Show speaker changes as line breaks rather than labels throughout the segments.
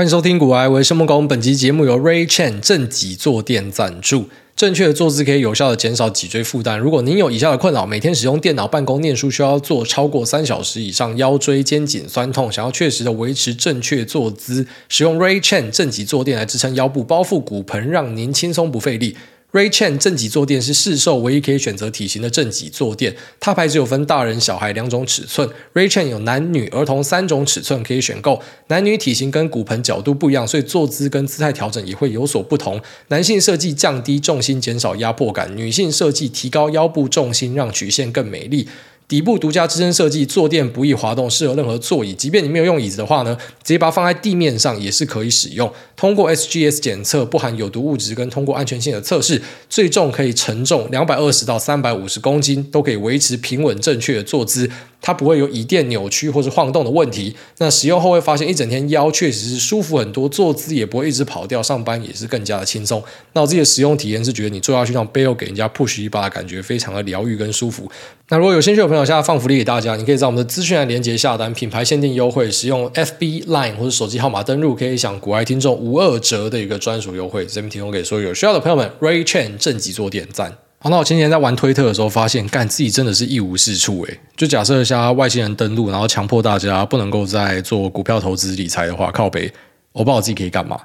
欢迎收听《股癌微生梦工》，本期节目由 Ray Chen 正脊坐垫赞助。正确的坐姿可以有效的减少脊椎负担。如果您有以下的困扰：每天使用电脑、办公、念书需要坐超过三小时以上，腰椎、肩颈酸痛，想要确实的维持正确坐姿，使用 Ray Chen 正脊坐垫来支撑腰部，包覆骨盆，让您轻松不费力。Ray Chen 正脊坐垫是市售唯一可以选择体型的正脊坐垫，它牌子有分大人、小孩两种尺寸。Ray Chen 有男女、儿童三种尺寸可以选购，男女体型跟骨盆角度不一样，所以坐姿跟姿态调整也会有所不同。男性设计降低重心，减少压迫感；女性设计提高腰部重心，让曲线更美丽。底部独家支撑设计，坐垫不易滑动，适合任何座椅。即便你没有用椅子的话呢，直接把它放在地面上也是可以使用。通过 SGS 检测，不含有毒物质，跟通过安全性的测试，最重可以承重两百二十到三百五十公斤，都可以维持平稳正确的坐姿。它不会有椅垫扭曲或是晃动的问题。那使用后会发现一整天腰确实是舒服很多，坐姿也不会一直跑掉，上班也是更加的轻松。那我自己的使用体验是觉得你坐下去，让背后给人家 push 一把感觉非常的疗愈跟舒服。那如果有兴趣的朋友，现在放福利给大家，你可以在我们的资讯栏连接下单，品牌限定优惠，使用 FB Line 或者手机号码登录，可以享股癌听众无二折的一个专属优惠。这边提供给所有有需要的朋友们。Ray Chen 正极做点赞。好，那我前几天在玩推特的时候，发现干自己真的是一无是处诶。就假设一下外星人登陆，然后强迫大家不能够再做股票投资理财的话，靠北，我不知道我自己可以干嘛。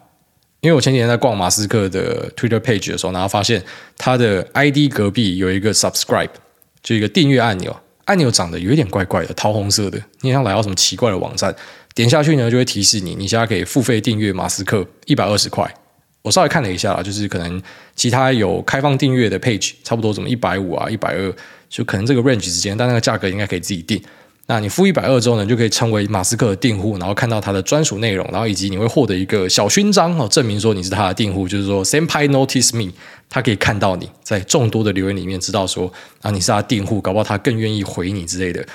因为我前几天在逛马斯克的 Twitter page 的时候，然后发现他的 ID 隔壁有一个 subscribe，就一个订阅按钮，按钮长得有点怪怪的，桃红色的，你好像来到什么奇怪的网站，点下去呢就会提示你，你现在可以付费订阅马斯克一百二十块。我稍微看了一下，就是可能其他有开放订阅的 page，差不多怎么一百五啊、一百二，就可能这个 range 之间，但那个价格应该可以自己定。那你付一百二之后呢，就可以成为马斯克的订户，然后看到他的专属内容，然后以及你会获得一个小勋章哦，证明说你是他的订户，就是说 Senpai notice me，他可以看到你在众多的留言里面知道说啊你是他订户，搞不好他更愿意回你之类的。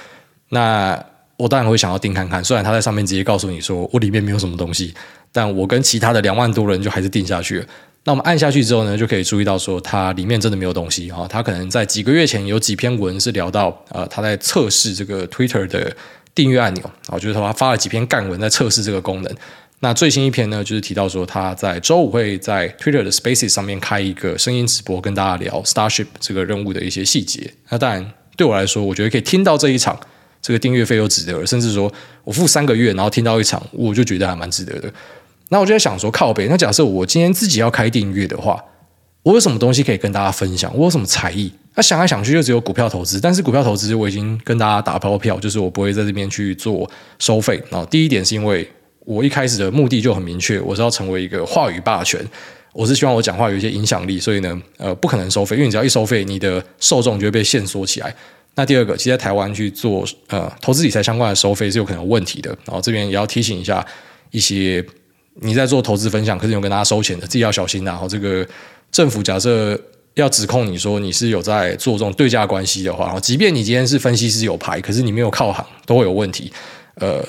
那我当然会想要订看看，虽然他在上面直接告诉你说我里面没有什么东西。但我跟其他的两万多人就还是定下去了。那我们按下去之后呢，就可以注意到说它里面真的没有东西啊。它可能在几个月前有几篇文是聊到呃，他在测试这个 Twitter 的订阅按钮啊，就是他发了几篇干文在测试这个功能。那最新一篇呢，就是提到说他在周五会在 Twitter 的 Spaces 上面开一个声音直播，跟大家聊 Starship 这个任务的一些细节。那当然对我来说，我觉得可以听到这一场，这个订阅费又值得。甚至说我付三个月，然后听到一场，我就觉得还蛮值得的。那我就在想说，靠北。那假设我今天自己要开订阅的话，我有什么东西可以跟大家分享？我有什么才艺？那想来想去，就只有股票投资。但是股票投资我已经跟大家打包票，就是我不会在这边去做收费。然后第一点是因为我一开始的目的就很明确，我是要成为一个话语霸权。我是希望我讲话有一些影响力，所以呢，呃，不可能收费，因为你只要一收费，你的受众就会被限缩起来。那第二个，其实在台湾去做呃投资理财相关的收费是有可能有问题的。然后这边也要提醒一下一些。你在做投资分享，可是有跟大家收钱的，自己要小心。然后这个政府假设要指控你说你是有在做这种对价关系的话，然后即便你今天是分析师有牌，可是你没有靠行，都会有问题。呃，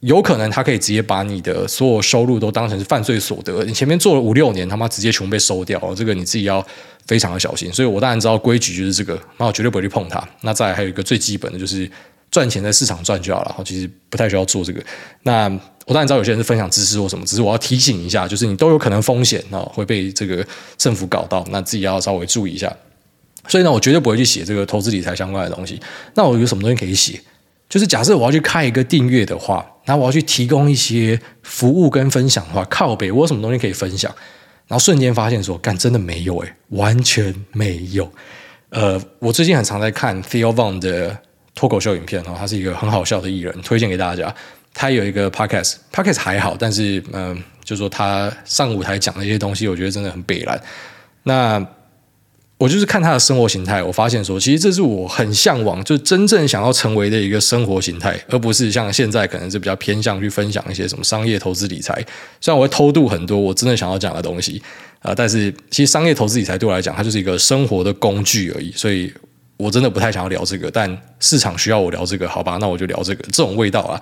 有可能他可以直接把你的所有收入都当成是犯罪所得。你前面做了五六年，他妈直接全被收掉，这个你自己要非常的小心。所以我当然知道规矩就是这个，那我绝对不会去碰它。那再还有一个最基本的就是。赚钱在市场赚就好了，然后其实不太需要做这个。那我当然知道有些人是分享知识或什么，只是我要提醒一下，就是你都有可能风险啊，会被这个政府搞到，那自己要稍微注意一下。所以呢，我绝对不会去写这个投资理财相关的东西。那我有什么东西可以写？就是假设我要去开一个订阅的话，那我要去提供一些服务跟分享的话，靠北，我有什么东西可以分享？然后瞬间发现说，干真的没有诶，完全没有。呃，我最近很常在看 Theo Von 的。脱口秀影片哦，他是一个很好笑的艺人，推荐给大家。他有一个 podcast，podcast 还好，但是嗯、就是说他上舞台讲的一些东西，我觉得真的很北烂。那我就是看他的生活形态，我发现说，其实这是我很向往，就真正想要成为的一个生活形态，而不是像现在可能是比较偏向去分享一些什么商业投资理财。虽然我会偷渡很多我真的想要讲的东西啊、呃，但是其实商业投资理财对我来讲，它就是一个生活的工具而已，所以。我真的不太想要聊这个，但市场需要我聊这个，好吧，那我就聊这个，这种味道啊。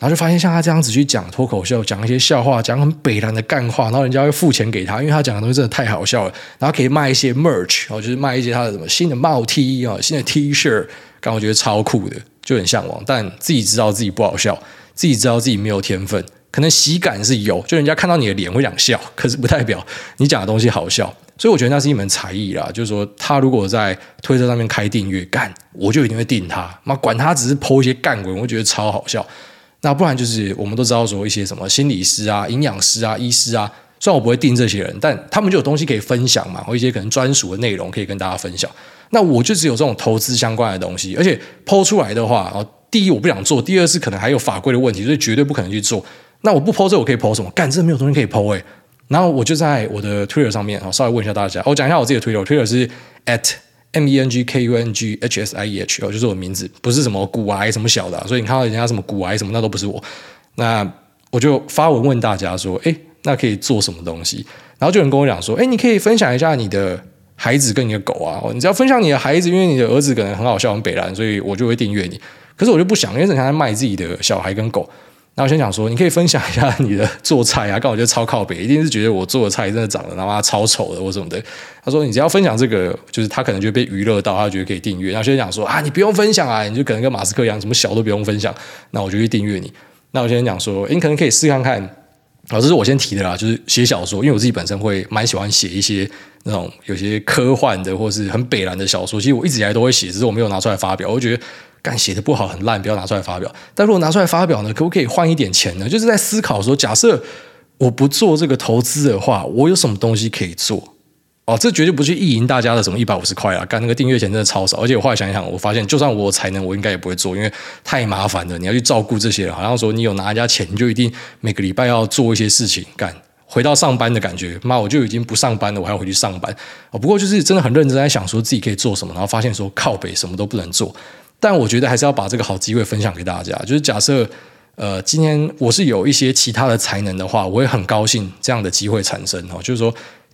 然后就发现像他这样子去讲脱口秀，讲一些笑话，讲很北烂的干话，然后人家会付钱给他，因为他讲的东西真的太好笑了。然后可以卖一些 merch，然后就是卖一些他的什么新的帽 T 啊，新的 T 恤，刚我觉得超酷的，就很向往。但自己知道自己不好笑，自己知道自己没有天分，可能喜感是有，就人家看到你的脸会想笑，可是不代表你讲的东西好笑。所以我觉得那是一门才艺啦，就是说他如果在推特上面开订阅，干我就一定会订他，妈管他只是剖一些干文，我觉得超好笑。那不然就是我们都知道说一些什么心理师啊、营养师啊、医师啊，虽然我不会定这些人，但他们就有东西可以分享嘛，或一些可能专属的内容可以跟大家分享。那我就只有这种投资相关的东西，而且抛出来的话，哦，第一我不想做，第二是可能还有法规的问题，所以绝对不可能去做。那我不抛这我可以抛什么？干这没有东西可以抛诶。然后我就在我的 Twitter 上面，稍微问一下大家。我讲一下我自己的 Twitter，Twitter 是 at m e n g k u n g h s i e h，哦，就是我名字，不是什么骨癌什么小的，所以你看到人家什么骨癌什么，那都不是我。那我就发文问大家说，哎，那可以做什么东西？然后就有人跟我讲说，哎，你可以分享一下你的孩子跟你的狗啊，你只要分享你的孩子，因为你的儿子可能很好笑很北烂，所以我就会订阅你。可是我就不想，因为人家在卖自己的小孩跟狗。那我先讲说，你可以分享一下你的做菜啊，刚好就超靠北，一定是觉得我做的菜真的长得他妈超丑的或什么的。他说你只要分享这个，就是他可能就被娱乐到，他觉得可以订阅。然后先讲说啊，你不用分享啊，你就可能跟马斯克一样，什么小都不用分享，那我就去订阅你。那我先讲说，你可能可以试看看。啊，这是我先提的啦，就是写小说，因为我自己本身会蛮喜欢写一些那种有些科幻的或是很北烂的小说。其实我一直以来都会写，只是我没有拿出来发表。我觉得。干写的不好很烂，不要拿出来发表。但如果拿出来发表呢，可不可以换一点钱呢？就是在思考说，假设我不做这个投资的话，我有什么东西可以做？哦，这绝对不是意淫大家的什么一百五十块啊！干那个订阅钱真的超少，而且我后来想一想，我发现就算我有才能，我应该也不会做，因为太麻烦了。你要去照顾这些人，好像说你有拿人家钱，你就一定每个礼拜要做一些事情干。回到上班的感觉，妈，我就已经不上班了，我还要回去上班。哦，不过就是真的很认真在想说自己可以做什么，然后发现说靠北什么都不能做。但我觉得还是要把这个好机会分享给大家。就是假设，呃，今天我是有一些其他的才能的话，我也很高兴这样的机会产生哦。就是说，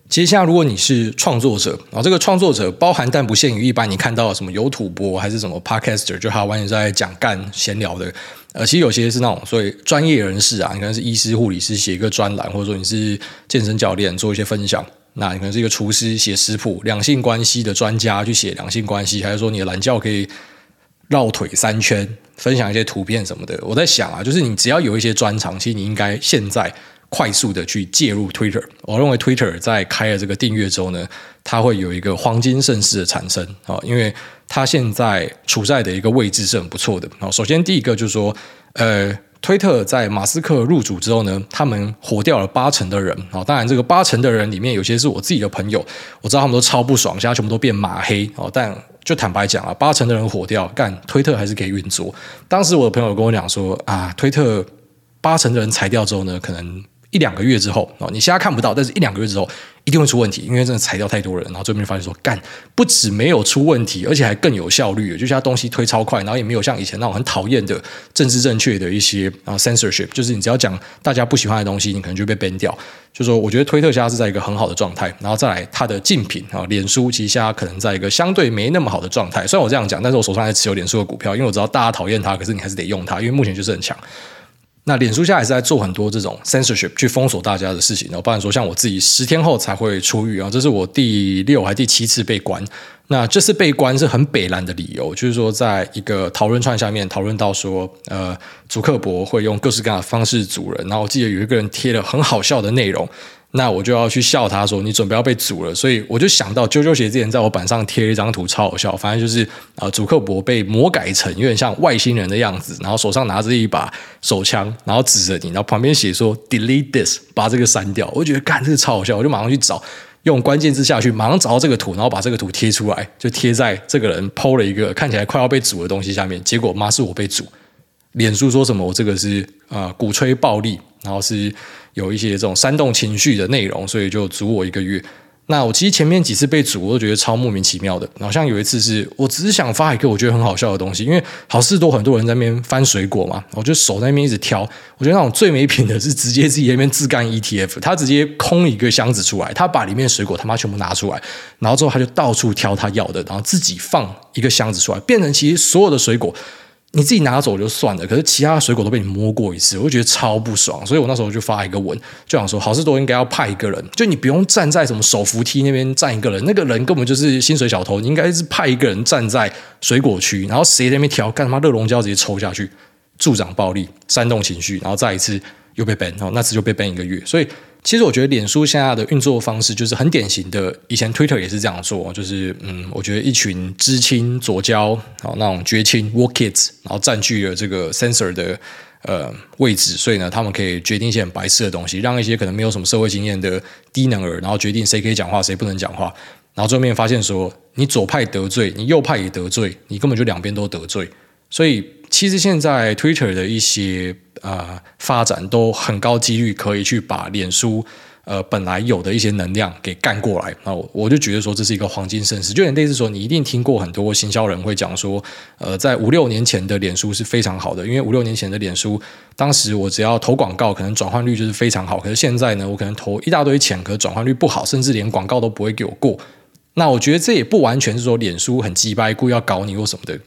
接下来如果你是创作者，然后这个创作者包含但不限于一般你看到什么有土播还是什么 podcaster，就他完全在讲干闲聊的。呃，其实有些是那种所谓专业人士啊，你可能是医师、护理师写一个专栏，或者说你是健身教练做一些分享。那你可能是一个厨师写食谱，两性关系的专家去写两性关系，还是说你的懒觉可以。绕腿三圈，分享一些图片什么的。我在想啊，就是你只要有一些专长，其实你应该现在快速的去介入 Twitter。我认为 Twitter 在开了这个订阅之后呢，它会有一个黄金盛世的产生啊，因为它现在处在的一个位置是很不错的。首先第一个就是说，呃。推特在马斯克入主之后呢，他们火掉了八成的人啊。当然，这个八成的人里面有些是我自己的朋友，我知道他们都超不爽，现在全部都变马黑哦。但就坦白讲啊，八成的人火掉，干推特还是可以运作。当时我的朋友跟我讲说啊，推特八成的人裁掉之后呢，可能一两个月之后哦，你现在看不到，但是一两个月之后。一定会出问题，因为真的裁掉太多人，然后最后面发现说，干不止没有出问题，而且还更有效率，就像东西推超快，然后也没有像以前那种很讨厌的政治正确的一些啊 censorship，就是你只要讲大家不喜欢的东西，你可能就被 ban 掉。就说我觉得推特现在是在一个很好的状态，然后再来它的竞品啊，脸书其实现在可能在一个相对没那么好的状态。虽然我这样讲，但是我手上还持有脸书的股票，因为我知道大家讨厌它，可是你还是得用它，因为目前就是很强。那脸书下也是在做很多这种 censorship 去封锁大家的事情，然后，不然说像我自己十天后才会出狱啊，这是我第六还第七次被关。那这次被关是很北兰的理由，就是说在一个讨论串下面讨论到说，呃，祖克伯会用各式各样的方式阻人，然后我记得有一个人贴了很好笑的内容。那我就要去笑他说，你准备要被组了，所以我就想到啾啾鞋之前在我板上贴了一张图，超好笑。反正就是啊，祖克伯被魔改成有点像外星人的样子，然后手上拿着一把手枪，然后指着你，然后旁边写说 “delete this”，把这个删掉。我觉得干这个超好笑，我就马上去找，用关键字下去，马上找到这个图，然后把这个图贴出来，就贴在这个人剖了一个看起来快要被煮的东西下面。结果妈是我被煮，脸书说什么我这个是啊、鼓吹暴力，然后是。有一些这种煽动情绪的内容，所以就阻我一个月。那我其实前面几次被阻，我都觉得超莫名其妙的。好像有一次是我只是想发一个我觉得很好笑的东西，因为好事多很多人在那边翻水果嘛，我就手在那边一直挑。我觉得那种最没品的是直接自己那边自干 ETF，他直接空一个箱子出来，他把里面水果他妈全部拿出来，然后之后他就到处挑他要的，然后自己放一个箱子出来，变成其实所有的水果。你自己拿走就算了，可是其他的水果都被你摸过一次，我就觉得超不爽，所以我那时候就发一个文，就想说好事多应该要派一个人，就你不用站在什么手扶梯那边站一个人，那个人根本就是薪水小偷，你应该是派一个人站在水果区，然后谁在那边挑，干他妈热熔胶直接抽下去，助长暴力，煽动情绪，然后再一次又被 ban 然后，那次就被 ban 一个月。所以其实我觉得脸书现在的运作方式就是很典型的，以前 Twitter 也是这样做，就是嗯，我觉得一群知青左胶哦，那种绝青 woke kids，然后占据了这个 censor 的。呃，位置，所以呢，他们可以决定一些很白痴的东西，让一些可能没有什么社会经验的低能儿，然后决定谁可以讲话，谁不能讲话，然后最后面发现说，你左派得罪，你右派也得罪，你根本就两边都得罪。所以，其实现在 Twitter 的一些呃发展都很高几率可以去把脸书。呃，本来有的一些能量给干过来，那我就觉得说这是一个黄金盛世，就有点类似说，你一定听过很多行销人会讲说，呃，在五六年前的脸书是非常好的，因为五六年前的脸书，当时我只要投广告，可能转换率就是非常好，可是现在呢，我可能投一大堆钱，可是转换率不好，甚至连广告都不会给我过。那我觉得这也不完全是说脸书很鸡掰，故意要搞你或什么的，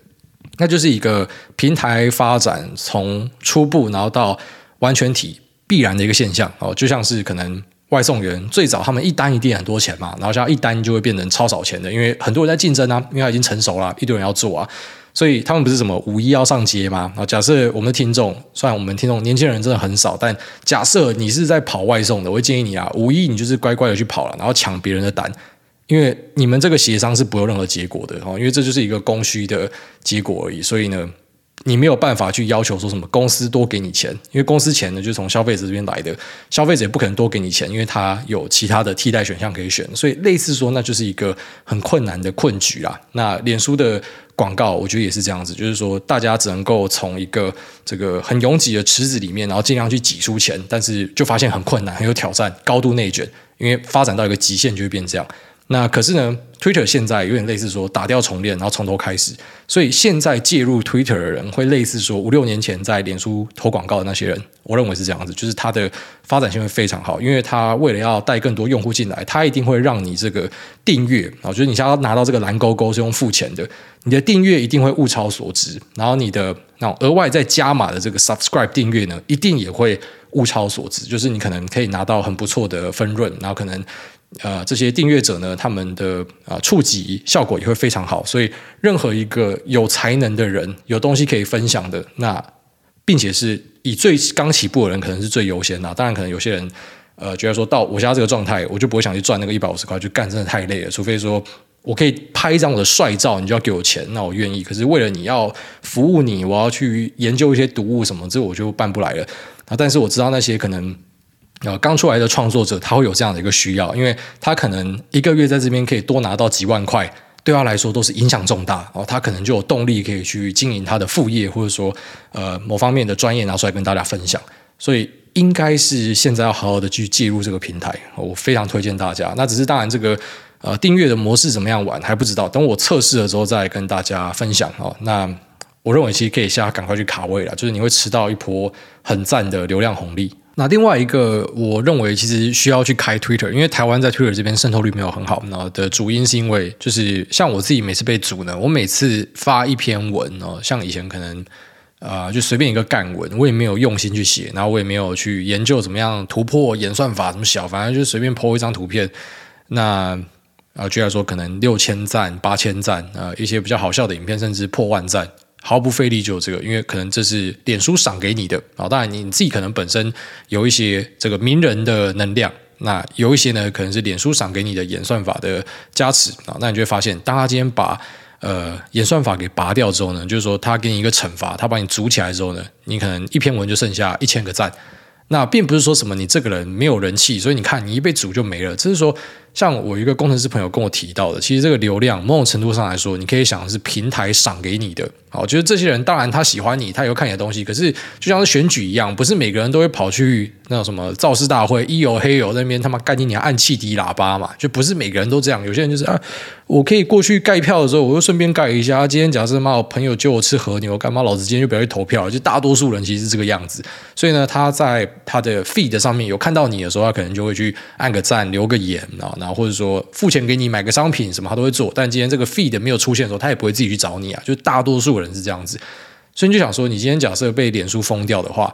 那就是一个平台发展从初步然后到完全体必然的一个现象哦，就像是可能。外送员最早他们一单一定很多钱嘛，然后像一单就会变成超少钱的，因为很多人在竞争啊，因为他已经成熟了，一堆人要做啊，所以他们不是什么五一要上街吗？啊，假设我们的听众，虽然我们听众年轻人真的很少，但假设你是在跑外送的，我会建议你啊，五一你就是乖乖的去跑了，然后抢别人的单，因为你们这个协商是不有任何结果的哦，因为这就是一个供需的结果而已，所以呢。你没有办法去要求说什么公司多给你钱，因为公司钱呢就是从消费者这边来的，消费者也不可能多给你钱，因为他有其他的替代选项可以选，所以类似说那就是一个很困难的困局啦。那脸书的广告，我觉得也是这样子，就是说大家只能够从一个这个很拥挤的池子里面，然后尽量去挤出钱，但是就发现很困难，很有挑战，高度内卷，因为发展到一个极限就会变这样。那可是呢，Twitter 现在有点类似说打掉重练，然后从头开始。所以现在介入 Twitter 的人会类似说五六年前在脸书投广告的那些人，我认为是这样子，就是它的发展性会非常好，因为它为了要带更多用户进来，它一定会让你这个订阅啊，就是你想要拿到这个蓝勾勾是用付钱的，你的订阅一定会物超所值，然后你的那额外再加码的这个 Subscribe 订阅呢，一定也会物超所值，就是你可能可以拿到很不错的分润，然后可能。呃，这些订阅者呢，他们的啊、呃、触及效果也会非常好，所以任何一个有才能的人，有东西可以分享的，那并且是以最刚起步的人，可能是最优先的。当然，可能有些人呃觉得说到我现在这个状态，我就不会想去赚那个一百五十块，去干真的太累了。除非说我可以拍一张我的帅照，你就要给我钱，那我愿意。可是为了你要服务你，我要去研究一些读物什么，这我就办不来了啊。但是我知道那些可能。呃，刚出来的创作者他会有这样的一个需要，因为他可能一个月在这边可以多拿到几万块，对他来说都是影响重大哦。他可能就有动力可以去经营他的副业，或者说呃某方面的专业拿出来跟大家分享。所以应该是现在要好好的去介入这个平台，我非常推荐大家。那只是当然这个呃订阅的模式怎么样玩还不知道，等我测试了之后再跟大家分享哦。那我认为其实可以现在赶快去卡位了，就是你会吃到一波很赞的流量红利。那另外一个，我认为其实需要去开 Twitter，因为台湾在 Twitter 这边渗透率没有很好。然后的主因是因为，就是像我自己每次被组呢，我每次发一篇文哦，像以前可能啊、就随便一个干文，我也没有用心去写，然后我也没有去研究怎么样突破演算法怎么小，反正就随便 po 一张图片。那啊，举、呃、来说可能六千赞、八千赞啊，一些比较好笑的影片甚至破万赞。毫不费力就这个，因为可能这是脸书赏给你的啊。当然，你自己可能本身有一些这个名人的能量，那有一些呢，可能是脸书赏给你的演算法的加持啊。那你就会发现，当他今天把呃演算法给拔掉之后呢，就是说他给你一个惩罚，他把你组起来之后呢，你可能一篇文就剩下一千个赞。那并不是说什么你这个人没有人气，所以你看你一被组就没了。只是说，像我一个工程师朋友跟我提到的，其实这个流量某种程度上来说，你可以想是平台赏给你的。好，就是这些人当然他喜欢你，他也会看你的东西。可是就像是选举一样，不是每个人都会跑去那种什么造势大会，一有黑有那边他妈干你娘按汽笛喇叭嘛，就不是每个人都这样。有些人就是啊，我可以过去盖票的时候，我就顺便盖一下。今天假设妈我朋友叫我吃和牛，干嘛老子今天就不要去投票？就大多数人其实是这个样子。所以呢，他在他的 feed 上面有看到你的时候，他可能就会去按个赞、留个言啊，然后或者说付钱给你买个商品什么，他都会做。但今天这个 feed 没有出现的时候，他也不会自己去找你啊。就大多数人是这样子。所以你就想说，你今天假设被脸书封掉的话，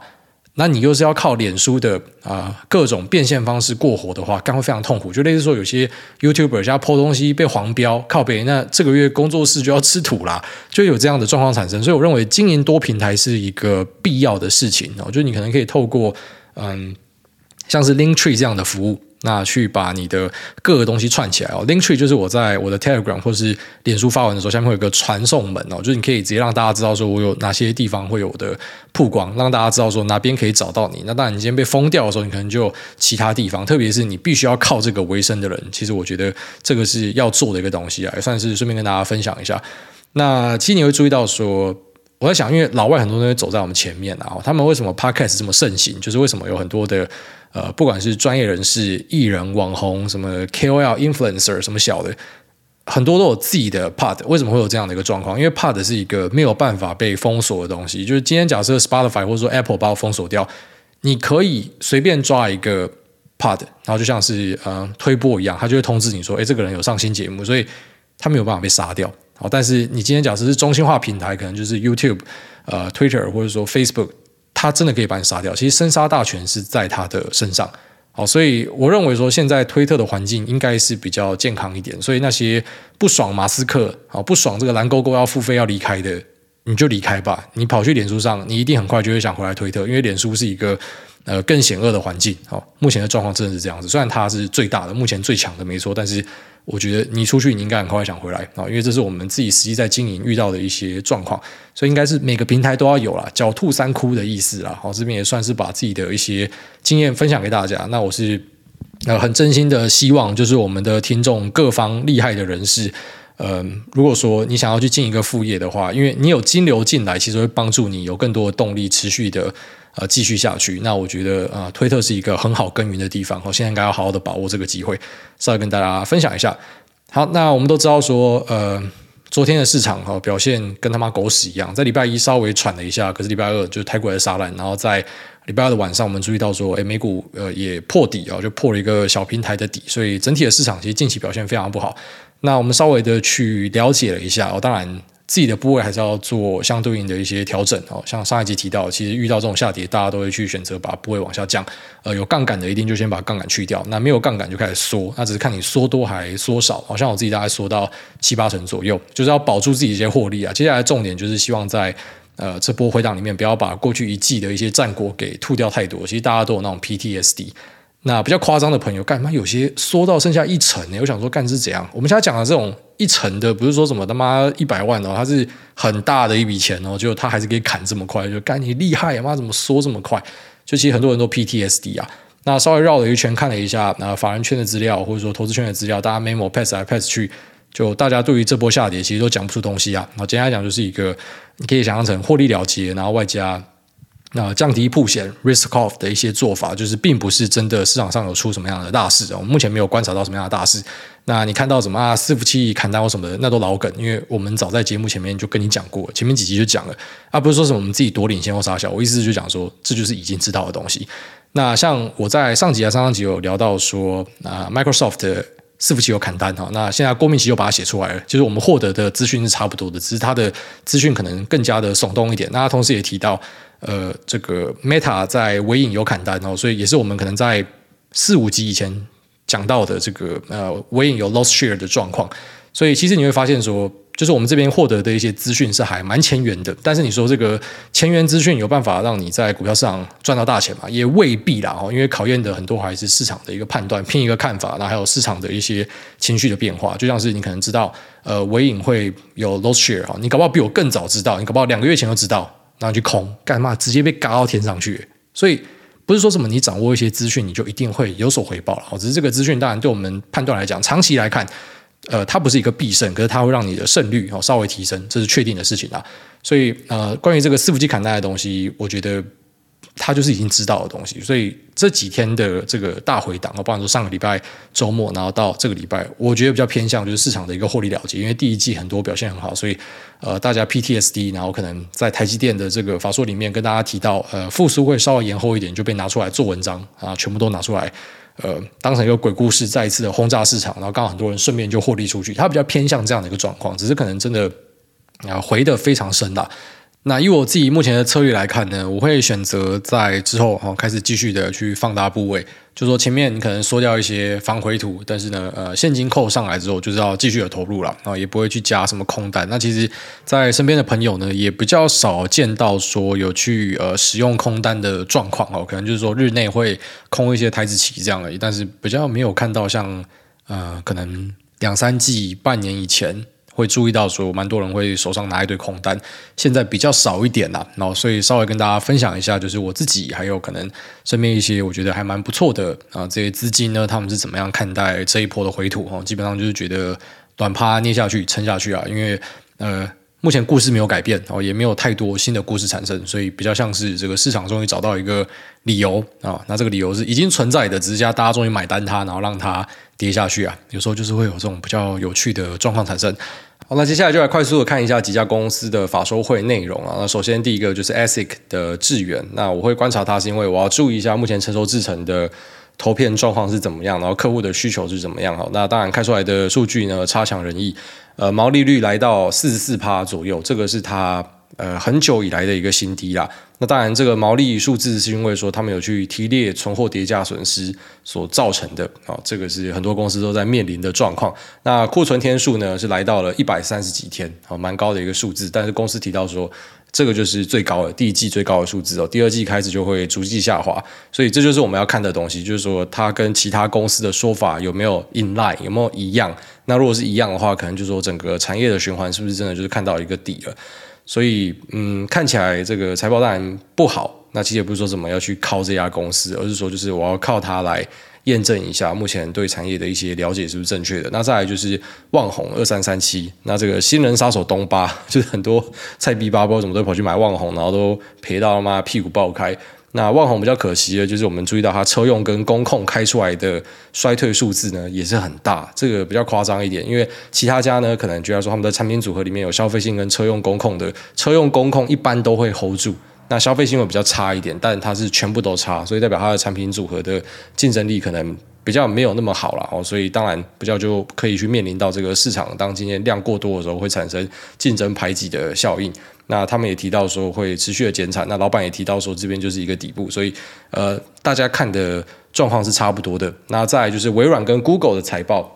那你又是要靠脸书的啊、各种变现方式过活的话，干会非常痛苦。就类似说，有些 YouTuber 家 po 东西被黄标，靠别人，那这个月工作室就要吃土啦，就有这样的状况产生。所以我认为经营多平台是一个必要的事情哦，就你可能可以透过嗯，像是 Linktree 这样的服务。那去把你的各个东西串起来哦，Linktree 就是我在我的 Telegram 或是脸书发文的时候，下面会有个传送门哦，就是你可以直接让大家知道说我有哪些地方会有的曝光，让大家知道说哪边可以找到你。那当然，你今天被封掉的时候，你可能就其他地方，特别是你必须要靠这个为生的人，其实我觉得这个是要做的一个东西啊，也算是顺便跟大家分享一下。那其实你会注意到说，我在想，因为老外很多人走在我们前面啊，他们为什么 Podcast 这么盛行？就是为什么有很多的。呃，不管是专业人士、艺人、网红，什么 KOL、influencer，什么小的，很多都有自己的 pod。为什么会有这样的一个状况？因为 pod 是一个没有办法被封锁的东西。就是今天假设 Spotify 或者说 Apple 把我封锁掉，你可以随便抓一个 pod，然后就像是呃推播一样，他就会通知你说，哎，这个人有上新节目，所以他没有办法被杀掉。好，但是你今天假设是中心化平台，可能就是 YouTube、呃 Twitter 或者说 Facebook。它真的可以把你杀掉，其实生杀大权是在他的身上。好，所以我认为说现在推特的环境应该是比较健康一点。所以那些不爽马斯克，好不爽这个蓝勾勾要付费要离开的，你就离开吧。你跑去脸书上，你一定很快就会想回来推特，因为脸书是一个呃更险恶的环境。好，目前的状况真的是这样子。虽然它是最大的，目前最强的没错，但是。我觉得你出去，你应该很快想回来啊，因为这是我们自己实际在经营遇到的一些状况，所以应该是每个平台都要有了，狡兔三窟的意思啦。好，这边也算是把自己的一些经验分享给大家。那我是呃很真心的希望，就是我们的听众各方厉害的人士，呃，如果说你想要去进一个副业的话，因为你有金流进来，其实会帮助你有更多的动力持续的。呃，继续下去，那我觉得啊、呃，推特是一个很好耕耘的地方。我现在应该要好好的把握这个机会，稍微跟大家分享一下。好，那我们都知道说，呃，昨天的市场哈、表现跟他妈狗屎一样，在礼拜一稍微喘了一下，可是礼拜二就是台股的杀烂，然后在礼拜二的晚上，我们注意到说，诶，美股呃也破底啊、就破了一个小平台的底，所以整体的市场其实近期表现非常不好。那我们稍微的去了解了一下，哦，当然。自己的部位还是要做相对应的一些调整哦，像上一集提到，其实遇到这种下跌，大家都会去选择把部位往下降。呃，有杠杆的一定就先把杠杆去掉，那没有杠杆就开始缩，那只是看你缩多还缩少。好像我自己大概缩到七八成左右，就是要保住自己一些获利啊。接下来重点就是希望在呃这波回档里面，不要把过去一季的一些战果给吐掉太多。其实大家都有那种 PTSD。那比较夸张的朋友，干嘛有些缩到剩下一成呢？我想说，干是怎样？我们现在讲的这种一成的，不是说什么他妈一百万哦，它是很大的一笔钱哦，就他还是可以砍这么快，就干你厉害啊妈，怎么缩这么快？就其实很多人都 PTSD 啊。那稍微绕了一圈看了一下，那法人圈的资料或者说投资圈的资料，大家 memo pass 来 pass 去，就大家对于这波下跌其实都讲不出东西啊。然后简单来讲，就是一个你可以想象成获利了结，然后外加。那降低曝险 risk off 的一些做法，就是并不是真的市场上有出什么样的大事，我们目前没有观察到什么样的大事。那你看到什么啊？伺服器砍单或什么的，那都老梗，因为我们早在节目前面就跟你讲过，前面几集就讲了，啊，不是说什么我们自己多领先或杀小，我意思就讲说，这就是已经知道的东西。那像我在上集啊、上上集有聊到说，啊，Microsoft 伺服器有砍单哈，那现在郭明奇又把它写出来了，就是我们获得的资讯是差不多的，只是它的资讯可能更加的耸动一点。那他同时也提到。呃，这个 Meta 在微影有砍单哦，所以也是我们可能在四五集以前讲到的这个呃微影有 loss share 的状况。所以其实你会发现说，就是我们这边获得的一些资讯是还蛮前沿的。但是你说这个前沿资讯有办法让你在股票市场赚到大钱吗？也未必啦哦，因为考验的很多还是市场的一个判断，拼一个看法，那还有市场的一些情绪的变化。就像是你可能知道，呃，尾影会有 loss share 啊，你搞不好比我更早知道，你搞不好两个月前就知道。然后去空干嘛？直接被嘎到天上去。所以不是说什么你掌握一些资讯，你就一定会有所回报了。只是这个资讯当然对我们判断来讲，长期来看，呃，它不是一个必胜，可是它会让你的胜率哦稍微提升，这是确定的事情啊。所以呃，关于这个伺服器砍单的东西，我觉得。他就是已经知道的东西，所以这几天的这个大回档，包括说上个礼拜周末，然后到这个礼拜，我觉得比较偏向就是市场的一个获利了结，因为第一季很多表现很好，所以呃，大家 PTSD，然后可能在台积电的这个法说里面跟大家提到，呃，复苏会稍微延后一点，就被拿出来做文章啊，全部都拿出来，呃，当成一个鬼故事，再一次的轰炸市场，然后刚好很多人顺便就获利出去，它比较偏向这样的一个状况，只是可能真的啊回的非常深了。那以我自己目前的策略来看呢，我会选择在之后哈开始继续的去放大部位，就说前面你可能缩掉一些防回吐，但是呢，呃，现金扣上来之后就是要继续的投入了啊，也不会去加什么空单。那其实，在身边的朋友呢，也比较少见到说有去呃使用空单的状况哦，可能就是说日内会空一些台指期这样而已，但是比较没有看到像呃可能两三季、半年以前。会注意到说，蛮多人会手上拿一堆空单，现在比较少一点啦。然后，所以稍微跟大家分享一下，就是我自己还有可能身边一些我觉得还蛮不错的啊，这些资金呢，他们是怎么样看待这一波的回吐？哈，基本上就是觉得短趴捏下去，撑下去啊，因为呃。目前故事没有改变哦，也没有太多新的故事产生，所以比较像是这个市场终于找到一个理由啊。那这个理由是已经存在的，只是家大家终于买单它，然后让它跌下去啊。有时候就是会有这种比较有趣的状况产生。好，那接下来就来快速的看一下几家公司的法收会内容啊。那首先第一个就是 ASIC 的智原，那我会观察它是因为我要注意一下目前成熟制成的投片状况是怎么样，然后客户的需求是怎么样。好，那当然开出来的数据呢，差强人意。呃，毛利率来到四十四趴左右，这个是它呃很久以来的一个新低啦。那当然，这个毛利数字是因为说他们有去提列存货跌价损失所造成的啊、哦，这个是很多公司都在面临的状况。那库存天数呢是来到了一百三十几天，啊、哦，蛮高的一个数字。但是公司提到说。这个就是最高的第一季最高的数字哦，第二季开始就会逐季下滑，所以这就是我们要看的东西，就是说它跟其他公司的说法有没有 in line，有没有一样？那如果是一样的话，可能就是说整个产业的循环是不是真的就是看到一个底了？所以，嗯，看起来这个财报当然不好，那其实也不是说什么要去靠这家公司，而是说就是我要靠它来。验证一下目前对产业的一些了解是不是正确的？那再来就是旺红二三三七，那这个新人杀手东巴，就是很多菜逼八波怎么都跑去买旺红，然后都赔到他妈屁股爆开。那旺宏比较可惜的就是我们注意到它车用跟工控开出来的衰退数字呢也是很大，这个比较夸张一点。因为其他家呢可能觉得说他们的产品组合里面有消费性跟车用工控的，车用工控一般都会 hold 住。那消费性会比较差一点，但它是全部都差，所以代表它的产品组合的竞争力可能比较没有那么好了哦，所以当然比较就可以去面临到这个市场当今天量过多的时候会产生竞争排挤的效应。那他们也提到说会持续的减产，那老板也提到说这边就是一个底部，所以呃大家看的状况是差不多的。那再就是微软跟 Google 的财报。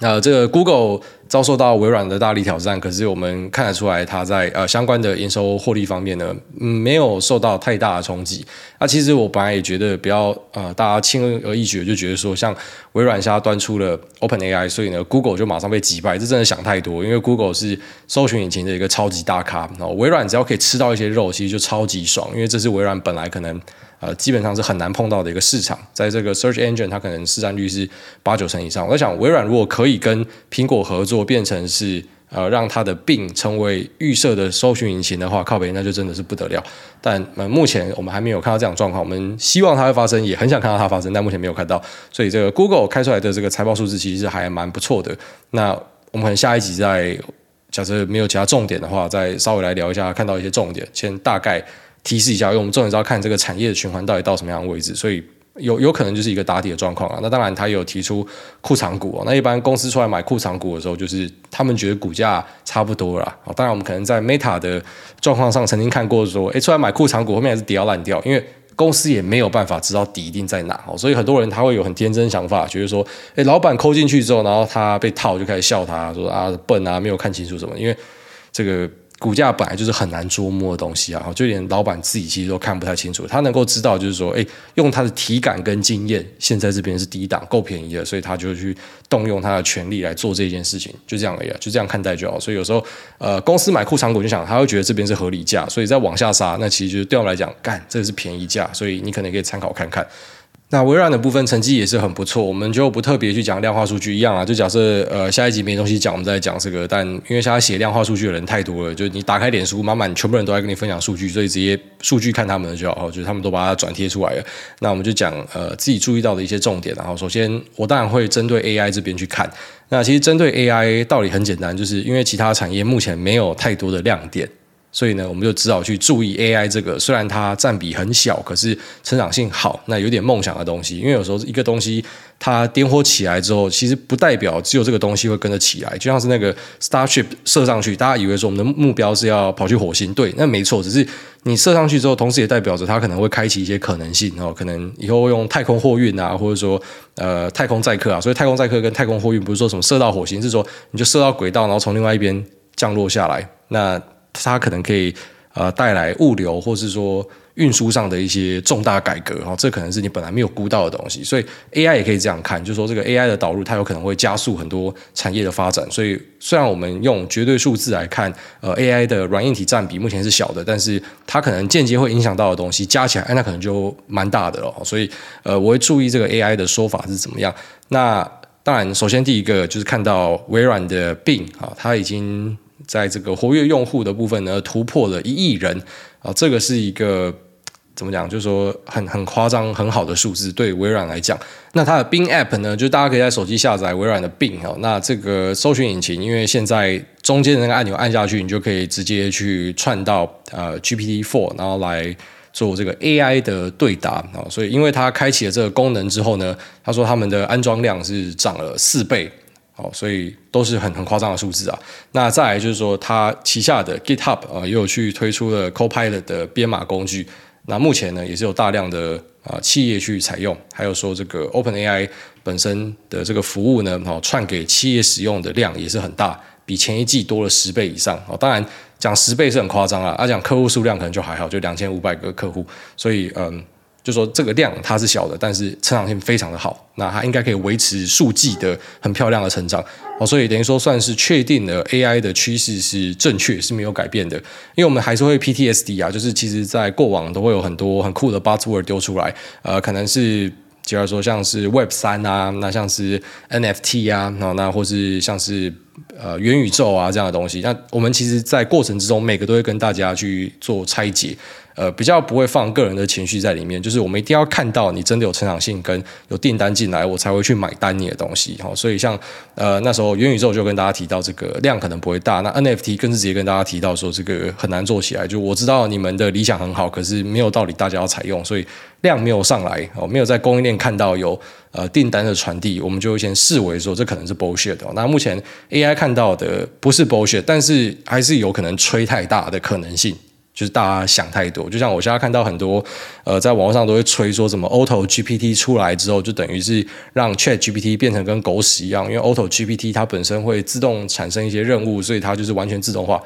呃，这个 Google 遭受到微软的大力挑战，可是我们看得出来，它在呃相关的营收获利方面呢，嗯，没有受到太大的冲击。那、啊、其实我本来也觉得比较呃，大家轻而易举就觉得说，像微软现在端出了 OpenAI，所以呢，Google 就马上被击败，这真的想太多。因为 Google 是搜寻引擎的一个超级大咖，然后微软只要可以吃到一些肉，其实就超级爽，因为这是微软本来可能。呃，基本上是很难碰到的一个市场，在这个 search engine，它可能市占率是八九成以上。我在想，微软如果可以跟苹果合作，变成是呃让它的病成为预设的搜寻引擎的话，靠北那就真的是不得了。但，目前我们还没有看到这样状况，我们希望它会发生，也很想看到它发生，但目前没有看到。所以这个 Google 开出来的这个财报数字其实还蛮不错的。那我们可能下一集再假设没有其他重点的话，再稍微来聊一下，看到一些重点，先大概。提示一下，因为我们重点是要看这个产业的循环到底到什么样的位置，所以有有可能就是一个打底的状况啊。那当然，他有提出库藏股啊。那一般公司出来买库藏股的时候，就是他们觉得股价差不多了啊。当然，我们可能在 Meta 的状况上曾经看过说，诶，出来买库藏股后面还是跌到烂掉，因为公司也没有办法知道底一定在哪。所以很多人他会有很天真想法，觉得说，诶，老板抠进去之后，然后他被套，就开始笑他说啊笨啊，没有看清楚什么，因为这个。股价本来就是很难捉摸的东西啊，就连老板自己其实都看不太清楚。他能够知道，就是说，哎，用他的体感跟经验，现在这边是低档，够便宜的，所以他就去动用他的权力来做这件事情，就这样而已，就这样看待就好。所以有时候，呃，公司买库藏股就想，他会觉得这边是合理价，所以再往下杀，那其实就是对我们来讲，干，这个是便宜价，所以你可能可以参考看看。那微软的部分成绩也是很不错，我们就不特别去讲量化数据一样啊，就假设呃下一集没东西讲，我们再讲这个。但因为现在写量化数据的人太多了，就你打开脸书，满满全部人都在跟你分享数据，所以直接数据看他们的就好，就是他们都把它转贴出来了。那我们就讲呃自己注意到的一些重点。然后首先我当然会针对 AI 这边去看。那其实针对 AI 道理很简单，就是因为其他产业目前没有太多的亮点。所以呢，我们就只好去注意 AI 这个，虽然它占比很小，可是成长性好，那有点梦想的东西。因为有时候一个东西它点火起来之后，其实不代表只有这个东西会跟着起来。就像是那个 Starship 射上去，大家以为说我们的目标是要跑去火星，对，那没错。只是你射上去之后，同时也代表着它可能会开启一些可能性哦，可能以后用太空货运啊，或者说呃太空载客啊。所以太空载客跟太空货运不是说什么射到火星，是说你就射到轨道，然后从另外一边降落下来。那它可能可以呃带来物流或是说运输上的一些重大改革哈，这可能是你本来没有估到的东西，所以 AI 也可以这样看，就是说这个 AI 的导入，它有可能会加速很多产业的发展。所以虽然我们用绝对数字来看，呃 AI 的软硬体占比目前是小的，但是它可能间接会影响到的东西加起来，那可能就蛮大的了。所以呃我会注意这个 AI 的说法是怎么样。那当然，首先第一个就是看到微软的病，它已经。在这个活跃用户的部分呢，突破了一亿人啊，这个是一个怎么讲？就是说很很夸张、很好的数字，对微软来讲。那它的 Bing App 呢，就大家可以在手机下载微软的 Bing 哈。那这个搜寻引擎，因为现在中间的那个按钮按下去，你就可以直接去串到呃 GPT Four，然后来做这个 AI 的对答啊。所以，因为它开启了这个功能之后呢，他说他们的安装量是涨了四倍。哦，所以都是很很夸张的数字啊。那再来就是说，它旗下的 GitHub 啊，也有去推出了 Copilot 的编码工具。那目前呢，也是有大量的啊企业去采用。还有说，这个 OpenAI 本身的这个服务呢，哦，串给企业使用的量也是很大，比前一季多了十倍以上。哦，当然讲十倍是很夸张啊，而讲客户数量可能就还好，就两千五百个客户。所以嗯。就说这个量它是小的，但是成长性非常的好，那它应该可以维持数季的很漂亮的成长。哦，所以等于说算是确定了 AI 的趋势是正确，是没有改变的，因为我们还是会 PTSD 啊，就是其实在过往都会有很多很酷的 buzzword 丢出来，呃，可能是假如说像是 Web 三啊，那像是 NFT 啊，那那或是像是呃元宇宙啊这样的东西，那我们其实在过程之中每个都会跟大家去做拆解。呃，比较不会放个人的情绪在里面，就是我们一定要看到你真的有成长性跟有订单进来，我才会去买单你的东西。好，所以像呃那时候元宇宙就跟大家提到这个量可能不会大，那 NFT 更是直接跟大家提到说这个很难做起来。就我知道你们的理想很好，可是没有道理大家要采用，所以量没有上来哦，没有在供应链看到有呃订单的传递，我们就先视为说这可能是 bullshit。那目前 AI 看到的不是 bullshit，但是还是有可能吹太大的可能性。就是大家想太多，就像我现在看到很多，呃，在网络上都会吹说什么 Auto GPT 出来之后，就等于是让 Chat GPT 变成跟狗屎一样，因为 Auto GPT 它本身会自动产生一些任务，所以它就是完全自动化。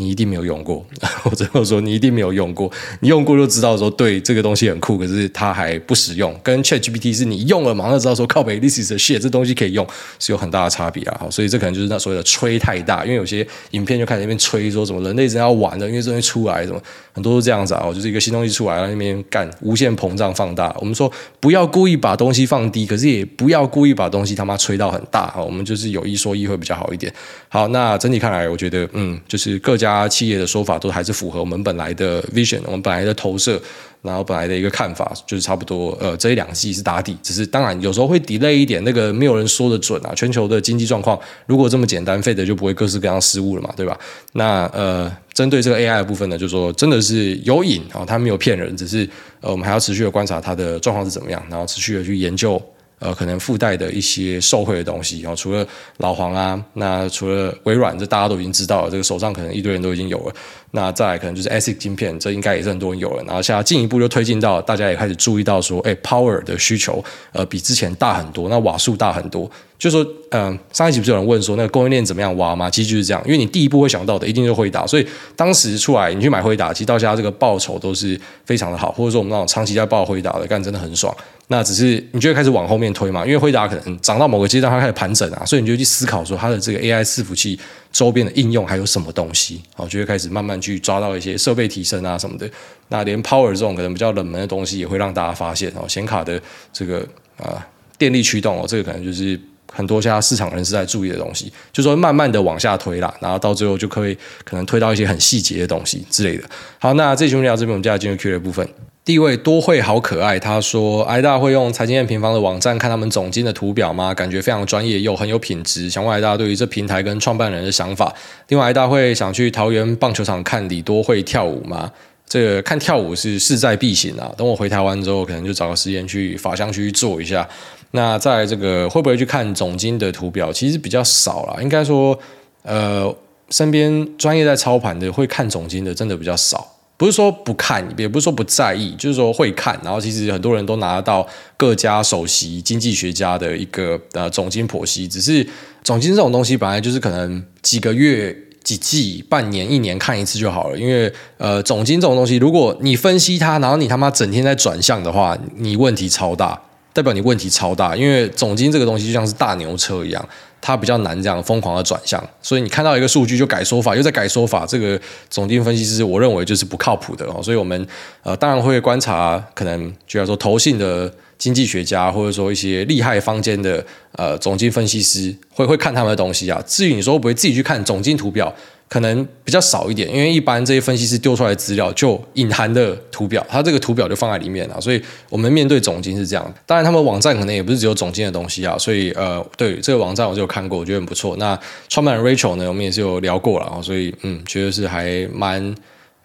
你一定没有用过，我最后说你一定没有用过，你用过就知道说对这个东西很酷，可是它还不实用。跟 ChatGPT 是你用了马上知道说靠北，this is shit，这东西可以用，是有很大的差别啊。好，所以这可能就是那所谓的吹太大，因为有些影片就开始那边吹说什么人类真要玩了，因为这东西出来什么很多都这样子啊，就是一个新东西出来了那边干无限膨胀放大。我们说不要故意把东西放低，可是也不要故意把东西他妈吹到很大哈。我们就是有一说一会比较好一点。好，那整体看来，我觉得嗯，就是各家。家企业的说法都还是符合我们本来的 vision，我们本来的投射，然后本来的一个看法，就是差不多。呃，这一两季是打底，只是当然有时候会 delay 一点，那个没有人说得准啊。全球的经济状况如果这么简单，Fed 就不会各式各样失误了嘛，对吧？那呃，针对这个 AI 的部分呢，就是说真的是有瘾啊，它没有骗人，只是呃，我们还要持续的观察它的状况是怎么样，然后持续的去研究。呃，可能附带的一些受贿的东西，然后除了老黄啊，那除了微软，这大家都已经知道了，这个手上可能一堆人都已经有了。那再来可能就是 ASIC 晶片，这应该也是很多人有了。然后现在进一步就推进到大家也开始注意到说，哎，Power 的需求呃比之前大很多，那瓦数大很多。就说，嗯、上一集不是有人问说那个供应链怎么样挖吗？其实就是这样，因为你第一步会想到的一定就是辉达，所以当时出来你去买辉达，其实到现在这个报酬都是非常的好，或者说我们那种长期在抱辉达的，干真的很爽。那只是你就会开始往后面推嘛，因为辉达可能涨到某个阶段，它开始盘整啊，所以你就去思考说它的这个 AI 伺服器周边的应用还有什么东西，好，就会开始慢慢去抓到一些设备提升啊什么的。那连 Power 这种可能比较冷门的东西，也会让大家发现哦，显卡的这个啊电力驱动哦，这个可能就是。很多现在市场人士在注意的东西，就说慢慢的往下推啦，然后到最后就可以可能推到一些很细节的东西之类的。好，那这期节目聊到这边，我们接下来进入 Q&A 部分。第一位多会好可爱，他说：“癌大会用财经 M 平方的网站看他们总经的图表吗？感觉非常专业又很有品质。想问癌大对于这平台跟创办人的想法。另外，癌大会想去桃园棒球场看李多会跳舞吗？这个看跳舞是势在必行啊。等我回台湾之后，可能就找个时间去法香区做一下。那在这个会不会去看总经的图表？其实比较少啦，应该说，呃，身边专业在操盘的会看总经的真的比较少。”不是说不看，也不是说不在意，就是说会看。然后其实很多人都拿得到各家首席经济学家的一个呃总经剖析。只是总经这种东西本来就是可能几个月、几季、半年、一年看一次就好了。因为呃总经这种东西，如果你分析它，然后你他妈整天在转向的话，你问题超大，代表你问题超大。因为总经这个东西就像是大牛车一样。它比较难这样疯狂的转向，所以你看到一个数据就改说法，又在改说法，这个总经分析师我认为就是不靠谱的哦。所以我们呃当然会观察，可能就要说投信的经济学家，或者说一些厉害坊间的呃总经分析师，会会看他们的东西啊。至于你说会不会自己去看总经图表？可能比较少一点，因为一般这些分析师丢出来的资料就隐含的图表，它这个图表就放在里面了，所以我们面对总经是这样。当然，他们网站可能也不是只有总经的东西啊，所以呃，对这个网站我就有看过，我觉得很不错。那创办人 Rachel 呢，我们也是有聊过了，所以嗯，觉得是还蛮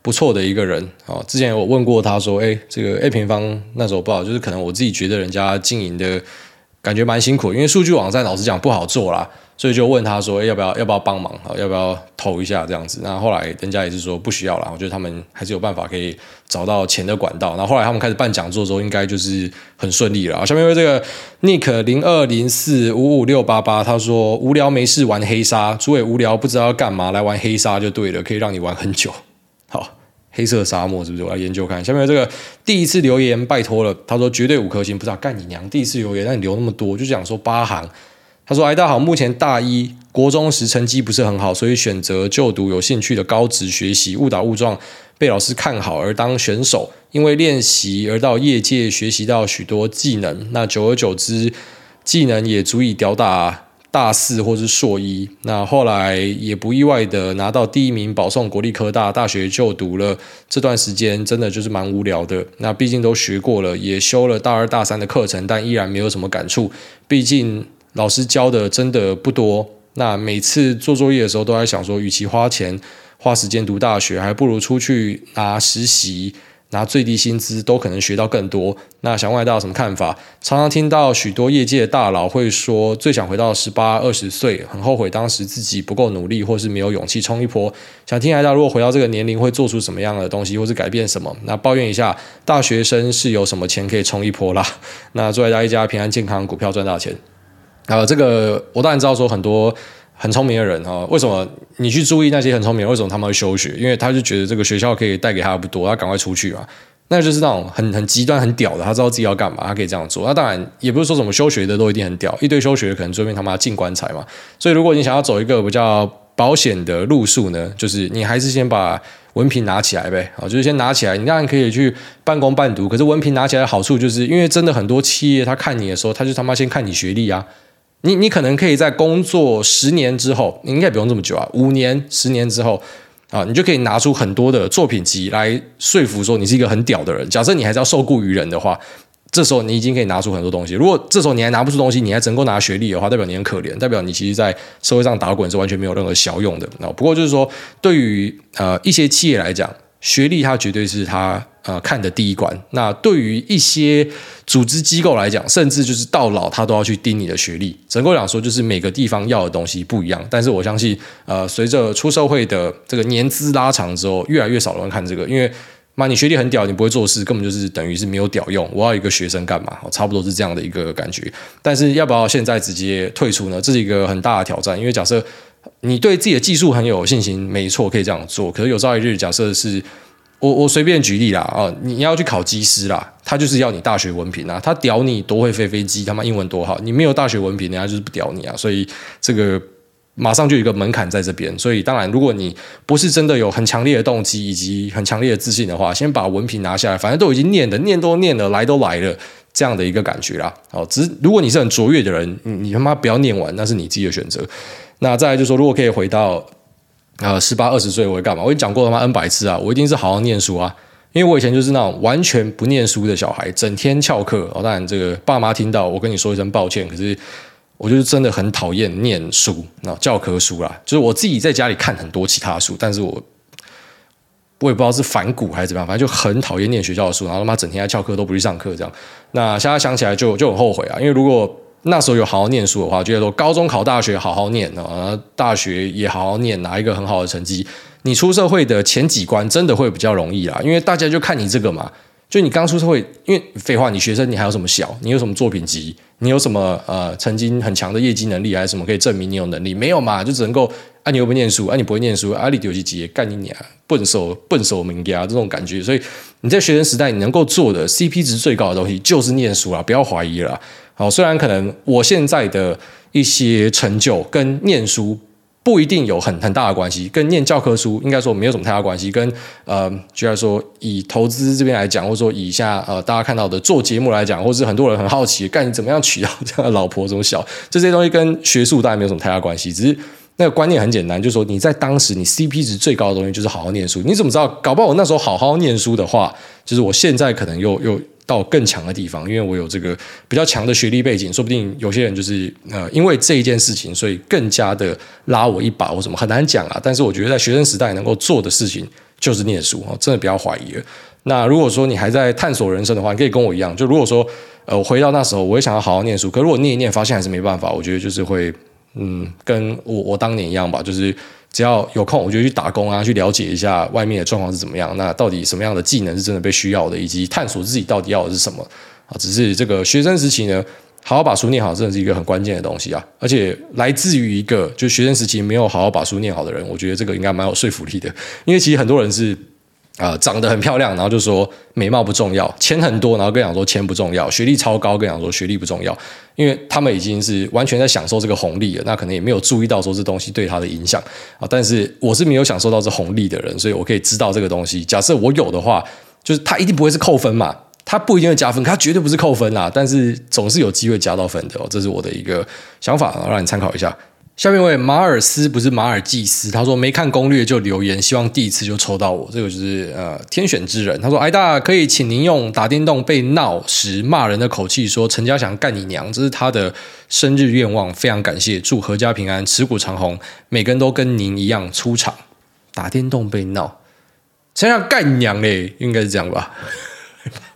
不错的一个人啊。之前有问过他说，哎，这个 A 平方那时候不好，就是可能我自己觉得人家经营的感觉蛮辛苦，因为数据网站老实讲不好做啦。所以就问他说：“要不要要不要帮忙啊？要不要投一下这样子？”那后来人家也是说不需要啦。我觉得他们还是有办法可以找到钱的管道。然后后来他们开始办讲座之后，应该就是很顺利了。下面为这个 Nick 零二零四五五六八八，他说：“无聊没事玩黑沙，诸位无聊不知道要干嘛，来玩黑沙就对了，可以让你玩很久。”好，黑色沙漠是不是？我来研究看。下面这个第一次留言，拜托了。他说绝对五颗星，不知道干你娘！第一次留言，那你留那么多，就讲说八行。他说：“哎，大家好，目前大一国中时成绩不是很好，所以选择就读有兴趣的高职学习，误打误撞被老师看好而当选手，因为练习而到业界学习到许多技能。那久而久之，技能也足以吊打大四或是硕一。那后来也不意外的拿到第一名，保送国立科大大学就读了。这段时间真的就是蛮无聊的。那毕竟都学过了，也修了大二大三的课程，但依然没有什么感触。毕竟。”老师教的真的不多，那每次做作业的时候都在想说，与其花钱花时间读大学，还不如出去拿实习，拿最低薪资都可能学到更多。那想问大家有什么看法？常常听到许多业界大佬会说，最想回到十八二十岁，很后悔当时自己不够努力，或是没有勇气冲一波。想听大家如果回到这个年龄会做出什么样的东西，或是改变什么？那抱怨一下，大学生是有什么钱可以冲一波啦？那祝大家一家平安健康，股票赚大钱。啊，这个我当然知道，说很多很聪明的人哈，为什么你去注意那些很聪明？为什么他们会休学？因为他就觉得这个学校可以带给他不多，他赶快出去嘛。那就是那种很很极端、很屌的，他知道自己要干嘛，他可以这样做。那当然也不是说什么休学的都一定很屌，一堆休学的可能最后他妈进棺材嘛。所以如果你想要走一个比较保险的路数呢，就是你还是先把文凭拿起来呗。啊，就是先拿起来，你当然可以去半工半读。可是文凭拿起来的好处，就是因为真的很多企业他看你的时候，他就他妈先看你学历啊。你你可能可以在工作十年之后，你应该不用这么久啊，五年、十年之后啊，你就可以拿出很多的作品集来说服说你是一个很屌的人。假设你还是要受雇于人的话，这时候你已经可以拿出很多东西。如果这时候你还拿不出东西，你还只能够拿学历的话，代表你很可怜，代表你其实在社会上打滚是完全没有任何效用的。那不过就是说，对于呃一些企业来讲，学历它绝对是它。呃，看的第一关。那对于一些组织机构来讲，甚至就是到老他都要去盯你的学历。整个讲说，就是每个地方要的东西不一样。但是我相信，呃，随着出社会的这个年资拉长之后，越来越少人看这个，因为妈，你学历很屌，你不会做事，根本就是等于是没有屌用。我要一个学生干嘛？差不多是这样的一个感觉。但是要不要现在直接退出呢？这是一个很大的挑战。因为假设你对自己的技术很有信心，没错，可以这样做。可是有朝一日，假设是。我我随便举例啦，哦，你要去考机师啦，他就是要你大学文凭啊，他屌你多会飞飞机，他妈英文多好，你没有大学文凭，人家就是不屌你啊，所以这个马上就有一个门槛在这边，所以当然，如果你不是真的有很强烈的动机以及很强烈的自信的话，先把文凭拿下来，反正都已经念的，念都念了，来都来了，这样的一个感觉啦，哦，只如果你是很卓越的人，你你他妈不要念完，那是你自己的选择。那再来就是说，如果可以回到。呃，十八二十岁我会干嘛？我已经讲过他妈？N 百次啊！我一定是好好念书啊！因为我以前就是那种完全不念书的小孩，整天翘课。哦，当然这个爸妈听到我跟你说一声抱歉，可是我就是真的很讨厌念书，那教科书啦，就是我自己在家里看很多其他书，但是我我也不知道是反骨还是怎么样，反正就很讨厌念学校的书，然后他妈整天在翘课都不去上课这样。那现在想起来就就很后悔啊，因为如果那时候有好好念书的话，觉得说高中考大学好好念啊，大学也好好念，拿一个很好的成绩。你出社会的前几关真的会比较容易啦，因为大家就看你这个嘛。就你刚出社会，因为废话，你学生你还有什么小？你有什么作品集？你有什么呃曾经很强的业绩能力，还是什么可以证明你有能力？没有嘛，就只能够啊，你又不念书，啊，你不会念书，啊，你丢几级干你娘，笨手笨手民家这种感觉。所以你在学生时代你能够做的 CP 值最高的东西就是念书啦，不要怀疑了。好，虽然可能我现在的一些成就跟念书。不一定有很很大的关系，跟念教科书应该说没有什么太大关系。跟呃，就来说以投资这边来讲，或者说以下呃大家看到的做节目来讲，或是很多人很好奇，干你怎么样娶到这样的老婆这么小，这些东西跟学术当然没有什么太大关系。只是那个观念很简单，就是说你在当时你 CP 值最高的东西就是好好念书。你怎么知道？搞不好我那时候好好念书的话，就是我现在可能又又。到更强的地方，因为我有这个比较强的学历背景，说不定有些人就是呃，因为这一件事情，所以更加的拉我一把，或什么很难讲啊。但是我觉得在学生时代能够做的事情就是念书哦，真的不要怀疑了。那如果说你还在探索人生的话，你可以跟我一样，就如果说呃，我回到那时候，我也想要好好念书，可如果念一念发现还是没办法，我觉得就是会嗯，跟我我当年一样吧，就是。只要有空，我就去打工啊，去了解一下外面的状况是怎么样。那到底什么样的技能是真的被需要的，以及探索自己到底要的是什么啊？只是这个学生时期呢，好好把书念好，真的是一个很关键的东西啊。而且来自于一个就学生时期没有好好把书念好的人，我觉得这个应该蛮有说服力的。因为其实很多人是。啊、长得很漂亮，然后就说美貌不重要；钱很多，然后跟讲说钱不重要；学历超高，跟讲说学历不重要。因为他们已经是完全在享受这个红利了，那可能也没有注意到说这东西对他的影响啊。但是我是没有享受到这红利的人，所以我可以知道这个东西。假设我有的话，就是他一定不会是扣分嘛，他不一定会加分，他绝对不是扣分啦。但是总是有机会加到分的哦，这是我的一个想法，让你参考一下。下面一位马尔斯不是马尔济斯，他说没看攻略就留言，希望第一次就抽到我，这个就是呃天选之人。他说：“癌大可以请您用打电动被闹时骂人的口气说陈家祥干你娘，这是他的生日愿望，非常感谢，祝阖家平安，持股长虹，每个人都跟您一样出场。打电动被闹，陈家祥干你娘嘞，应该是这样吧。”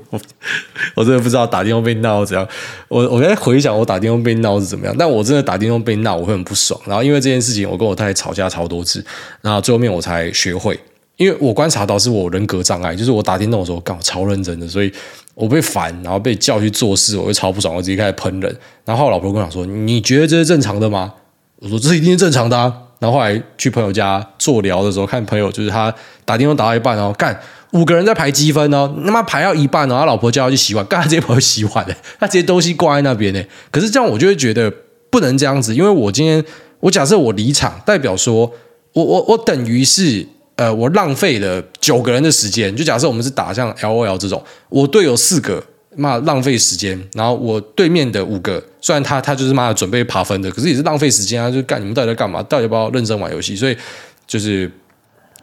我 我真的不知道打电话被闹怎样，我我在回想我打电话被闹是怎么样，但我真的打电话被闹我会很不爽，然后因为这件事情我跟我太太吵架超多次，然后最后面我才学会，因为我观察到是我人格障碍，就是我打电动的时候刚好超认真的，所以我被烦，然后被叫去做事，我会超不爽，我直接开始喷人，然后，我老婆跟我讲说，你觉得这是正常的吗？我说这一定是正常的啊，然后后来去朋友家做聊的时候，看朋友就是他打电话打到一半然后干。五个人在排积分哦，他妈排到一半哦，他老婆叫他去洗碗，干他直接跑去洗碗的，他直接东西挂在那边呢。可是这样我就会觉得不能这样子，因为我今天我假设我离场，代表说我我我等于是呃我浪费了九个人的时间。就假设我们是打像 LOL 这种，我队友四个，妈浪费时间，然后我对面的五个，虽然他他就是妈准备爬分的，可是也是浪费时间啊，就干你们到底在干嘛？到底要不要认真玩游戏？所以就是。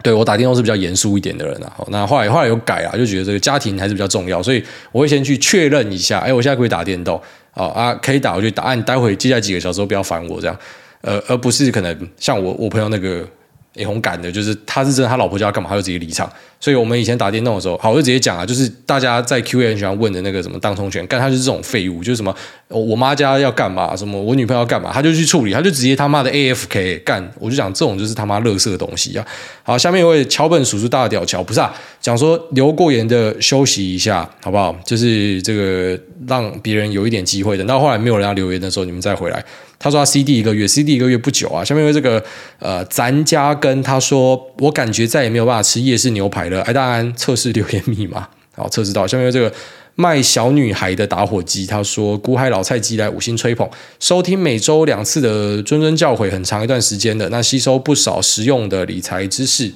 对，我打电动是比较严肃一点的人啊，那后来后来有改啊，就觉得这个家庭还是比较重要，所以我会先去确认一下，哎，我现在可以打电动啊，可以打，我就打，你待会接下来几个小时都不要烦我这样，呃，而不是可能像我我朋友那个。也很赶的，就是他是真的，他老婆叫他干嘛，他就直接离场。所以我们以前打电动的时候，好，我就直接讲啊，就是大家在 Q&A 很喜欢问的那个什么当冲权，干他就是这种废物，就是什么我妈家要干嘛，什么我女朋友要干嘛，他就去处理，他就直接他妈的 AFK 干。我就讲这种就是他妈垃圾的东西啊。好，下面一位桥本叔叔大屌桥不是啊，讲说留过言的休息一下好不好？就是这个让别人有一点机会，等到后来没有人要留言的时候，你们再回来。他说他 CD 一个月，CD 一个月不久啊。下面有这个呃，咱家跟他说，我感觉再也没有办法吃夜市牛排了。哎，大安测试留言密码，好 测试到。下面有这个卖小女孩的打火机，他说股海老菜鸡来五星吹捧，收听每周两次的谆谆教诲，很长一段时间的，那吸收不少实用的理财知识，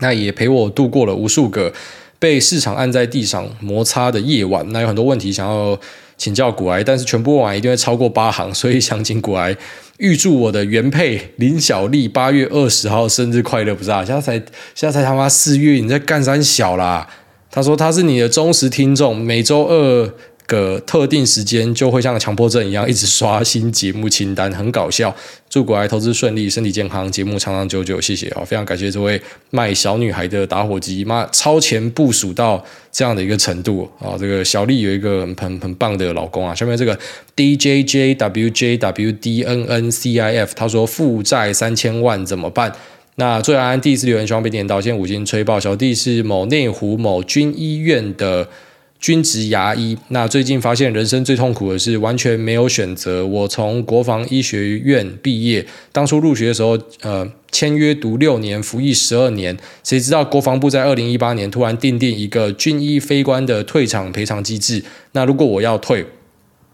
那也陪我度过了无数个被市场按在地上摩擦的夜晚。那有很多问题想要。请教股癌，但是全部问完一定会超过八行，所以想请股癌预祝我的原配林小丽八月二十号生日快乐，不是啊？现在才现在才他妈四月，你在干三小啦？他说他是你的忠实听众，每周二个特定时间就会像强迫症一样一直刷新节目清单，很搞笑。祝国外投资顺利，身体健康，节目长长久久，谢谢啊！非常感谢这位卖小女孩的打火机，妈超前部署到这样的一个程度啊！这个小丽有一个很很棒的老公啊。下面这个 D J J W J W D N N C I F，他说负债三千万怎么办？那最安第一次留言，希望被点到，先五星吹爆。小弟是某内湖某军医院的。军职牙医，那最近发现人生最痛苦的是完全没有选择。我从国防医学院毕业，当初入学的时候，呃，签约读六年，服役十二年。谁知道国防部在二零一八年突然订定一个军医非官的退场赔偿机制。那如果我要退，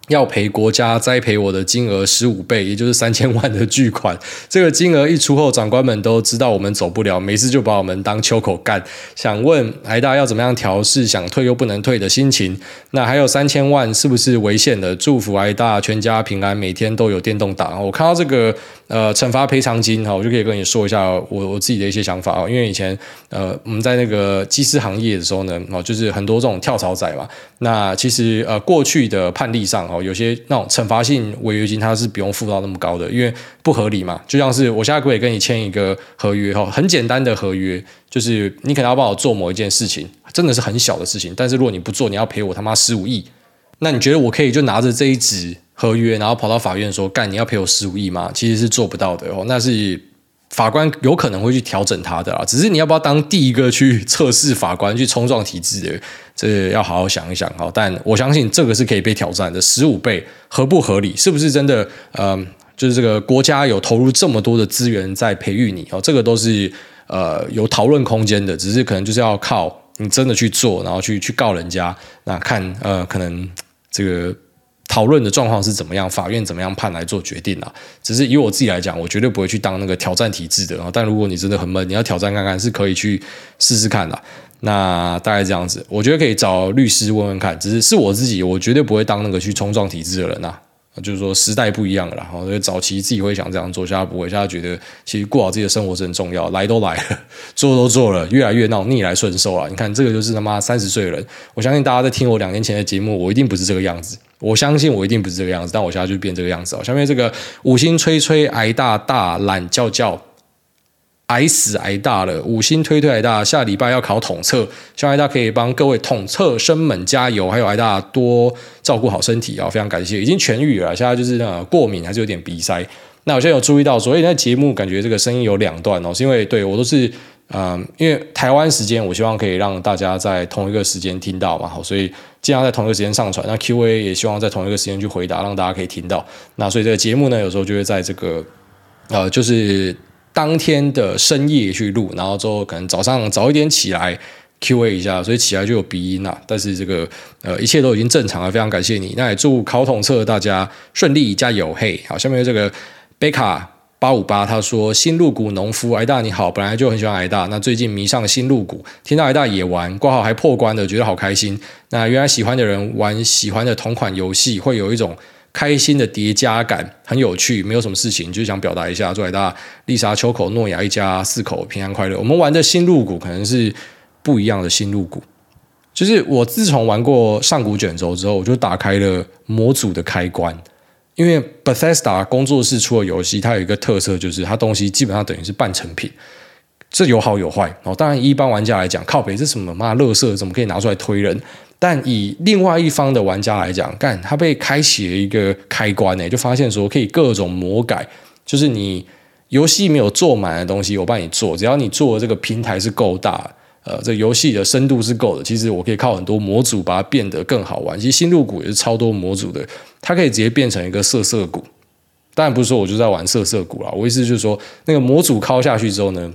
要赔国家栽培我的金额十五倍，也就是三千万的巨款。这个金额一出后，长官们都知道我们走不了，每次就把我们当秋口干。想问挨大要怎么样调试想退又不能退的心情？那还有三千万是不是违宪的？祝福挨大全家平安，每天都有电动打。我看到这个。呃，惩罚赔偿金哈，我就可以跟你说一下我我自己的一些想法啊。因为以前呃我们在那个机师行业的时候呢，哦，就是很多这种跳槽仔嘛。那其实呃过去的判例上哦，有些那种惩罚性违约金它是不用付到那么高的，因为不合理嘛。就像是我现在可以跟你签一个合约哈，很简单的合约，就是你可能要帮我做某一件事情，真的是很小的事情，但是如果你不做，你要赔我他妈十五亿。那你觉得我可以就拿着这一纸？合约，然后跑到法院说干，你要赔我十五亿吗？其实是做不到的哦，那是法官有可能会去调整他的啊。只是你要不要当第一个去测试法官去冲撞体制的？这要好好想一想哈。但我相信这个是可以被挑战的，十五倍合不合理？是不是真的？嗯，就是这个国家有投入这么多的资源在培育你哦，这个都是呃有讨论空间的。只是可能就是要靠你真的去做，然后去去告人家，那看呃可能这个。讨论的状况是怎么样？法院怎么样判来做决定啊？只是以我自己来讲，我绝对不会去当那个挑战体制的啊。但如果你真的很闷，你要挑战看看，是可以去试试看的。那大概这样子，我觉得可以找律师问问看。只是是我自己，我绝对不会当那个去冲撞体制的人呐。就是说时代不一样了，然后早期自己会想这样做，现在不会，现在觉得其实过好自己的生活是很重要。来都来了，做都做了，越来越闹逆来顺受啊！你看这个就是他妈三十岁的人，我相信大家在听我两年前的节目，我一定不是这个样子。我相信我一定不是这个样子，但我现在就变这个样子哦。下面这个五星吹吹癌大大懒叫叫。癌死癌大了，五星推推癌大，下礼拜要考统测，希望癌大可以帮各位统测生们加油，还有癌大多照顾好身体啊，非常感谢，已经痊愈了，现在就是呃过敏还是有点鼻塞。那我现在有注意到，所以在节目感觉这个声音有两段哦，是因为对我都是嗯、因为台湾时间，我希望可以让大家在同一个时间听到嘛，好，所以尽量在同一个时间上传。那 Q&A 也希望在同一个时间去回答，让大家可以听到。那所以这个节目呢，有时候就会在这个呃，就是。当天的深夜去录，然后之后可能早上早一点起来 Q&A 一下，所以起来就有鼻音了。但是这个呃一切都已经正常了，非常感谢你。那也祝考统测大家顺利加油嘿。好，下面这个贝卡八五八他说新入股农夫癌大你好，本来就很喜欢癌大，那最近迷上新入股，听到癌大也玩，挂号还破关的，觉得好开心。那原来喜欢的人玩喜欢的同款游戏，会有一种。开心的叠加感很有趣，没有什么事情，就是想表达一下，祝大丽莎、秋口、诺亚一家四口平安快乐。我们玩的新入股可能是不一样的新入股，就是我自从玩过上古卷轴之后，我就打开了模组的开关，因为 Bethesda 工作室出的游戏，它有一个特色，就是它东西基本上等于是半成品，这有好有坏哦。当然，一般玩家来讲，靠北这什么妈垃圾，怎么可以拿出来推人？但以另外一方的玩家来讲，干他被开启了一个开关呢，就发现说可以各种魔改，就是你游戏没有做满的东西，我帮你做，只要你做的这个平台是够大，呃，这游戏的深度是够的，其实我可以靠很多模组把它变得更好玩。其实新入股也是超多模组的，它可以直接变成一个色色股。当然不是说我就在玩色色股啦，我意思就是说那个模组敲下去之后呢。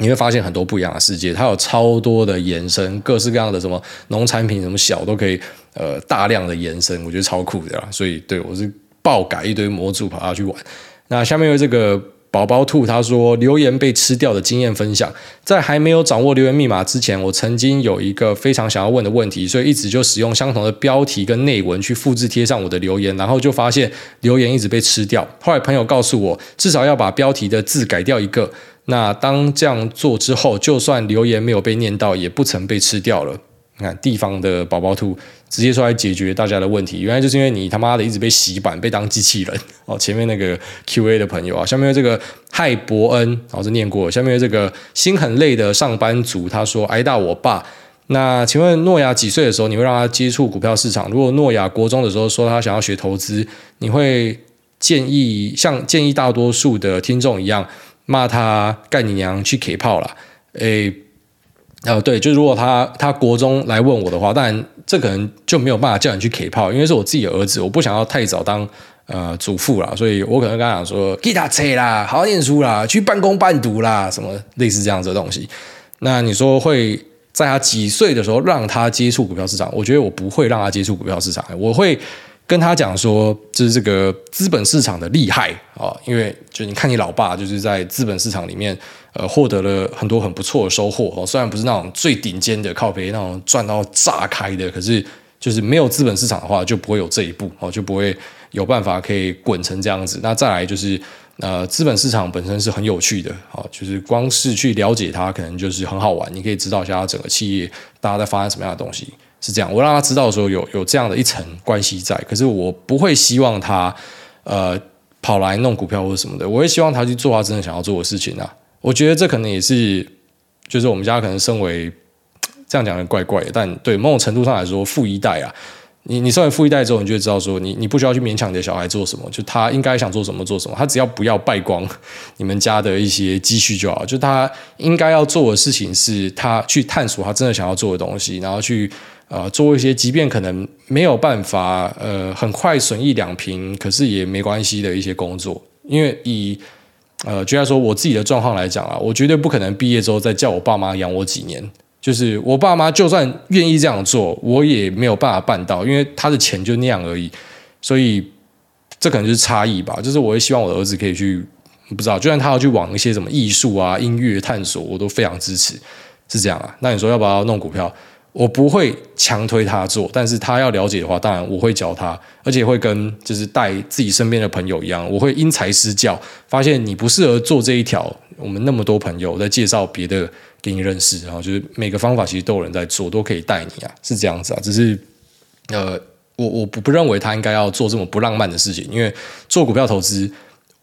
你会发现很多不一样的世界，它有超多的延伸，各式各样的什么农产品，什么小都可以，呃，大量的延伸，我觉得超酷的啦。所以，对我是爆改一堆模组跑下去玩。那下面有这个宝宝兔，他说留言被吃掉的经验分享，在还没有掌握留言密码之前，我曾经有一个非常想要问的问题，所以一直就使用相同的标题跟内文去复制贴上我的留言，然后就发现留言一直被吃掉。后来朋友告诉我，至少要把标题的字改掉一个。那当这样做之后，就算留言没有被念到，也不曾被吃掉了。你看地方的宝宝兔直接出来解决大家的问题，原来就是因为你他妈的一直被洗版，被当机器人 哦。前面那个 Q A 的朋友啊，下面这个嗨伯恩，老师念过。下面这个心很累的上班族，他说挨打我爸。那请问诺亚几岁的时候你会让他接触股票市场？如果诺亚国中的时候说他想要学投资，你会建议像建议大多数的听众一样骂他干你娘去 K 炮了？诶。哦，对，就如果他他国中来问我的话，当然这可能就没有办法叫你去 K 炮，因为是我自己的儿子，我不想要太早当呃祖父啦，所以我可能跟他讲说，给他车啦，好好念书啦，去半工半读啦，什么类似这样子的东西。那你说会在他几岁的时候让他接触股票市场？我觉得我不会让他接触股票市场，我会跟他讲说，就是这个资本市场的厉害啊，因为就你看你老爸就是在资本市场里面。呃，获得了很多很不错的收获哦。虽然不是那种最顶尖的靠北那种赚到炸开的，可是就是没有资本市场的话，就不会有这一步哦，就不会有办法可以滚成这样子。那再来就是呃，资本市场本身是很有趣的哦，就是光是去了解它，可能就是很好玩。你可以知道一下它整个企业大家在发生什么样的东西，是这样。我让他知道说有有这样的一层关系在，可是我不会希望他呃跑来弄股票或者什么的，我会希望他去做他真的想要做的事情啊。我觉得这可能也是，就是我们家可能身为这样讲的怪怪的，但对某种程度上来说，富一代啊，你你身为富一代之后，你就会知道说，你你不需要去勉强你的小孩做什么，就他应该想做什么做什么，他只要不要败光你们家的一些积蓄就好。就他应该要做的事情是，他去探索他真的想要做的东西，然后去呃做一些，即便可能没有办法呃很快损益两平，可是也没关系的一些工作，因为以。呃，就像说我自己的状况来讲啊，我绝对不可能毕业之后再叫我爸妈养我几年。就是我爸妈就算愿意这样做，我也没有办法办到，因为他的钱就那样而已。所以这可能就是差异吧。就是我也希望我的儿子可以去，不知道，就算他要去往一些什么艺术啊、音乐探索，我都非常支持。是这样啊？那你说要不要弄股票？我不会强推他做，但是他要了解的话，当然我会教他，而且会跟就是带自己身边的朋友一样，我会因材施教，发现你不适合做这一条，我们那么多朋友在介绍别的给你认识，然后就是每个方法其实都有人在做，都可以带你啊，是这样子啊，只是呃，我我不不认为他应该要做这么不浪漫的事情，因为做股票投资。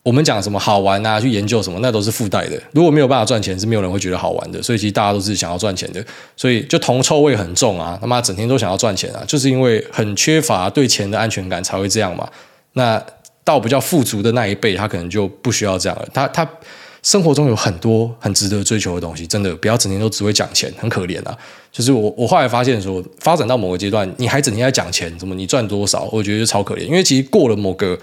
我们讲什么好玩啊，去研究什么，那都是附带的。如果没有办法赚钱，是没有人会觉得好玩的。所以其实大家都是想要赚钱的，所以就铜臭味很重啊。他妈整天都想要赚钱啊，就是因为很缺乏对钱的安全感才会这样嘛。那到比较富足的那一辈，他可能就不需要这样了。他他生活中有很多很值得追求的东西，真的不要整天都只会讲钱，很可怜啊。就是我我后来发现说，发展到某个阶段，你还整天在讲钱，怎么你赚多少，我觉得就超可怜。因为其实过了某个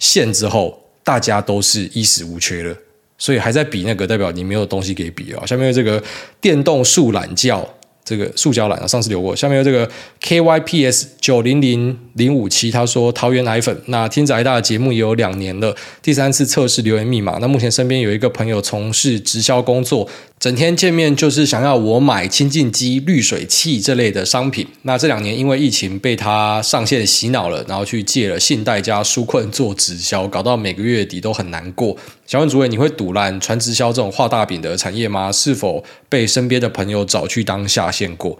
线之后。大家都是衣食无缺了，所以还在比那个，代表你没有东西给比啊。下面这个电动树懒觉。这个塑胶篮啊，上次留过。下面有这个 KYPS 九零零零五七，他说桃园奶粉。那听宅大的节目也有两年了，第三次测试留言密码。那目前身边有一个朋友从事直销工作，整天见面就是想要我买清净机、滤水器这类的商品。那这两年因为疫情被他上线洗脑了，然后去借了信贷加纾困做直销，搞到每个月底都很难过。想问主委，你会赌烂传直销这种画大饼的产业吗？是否被身边的朋友找去当下线过？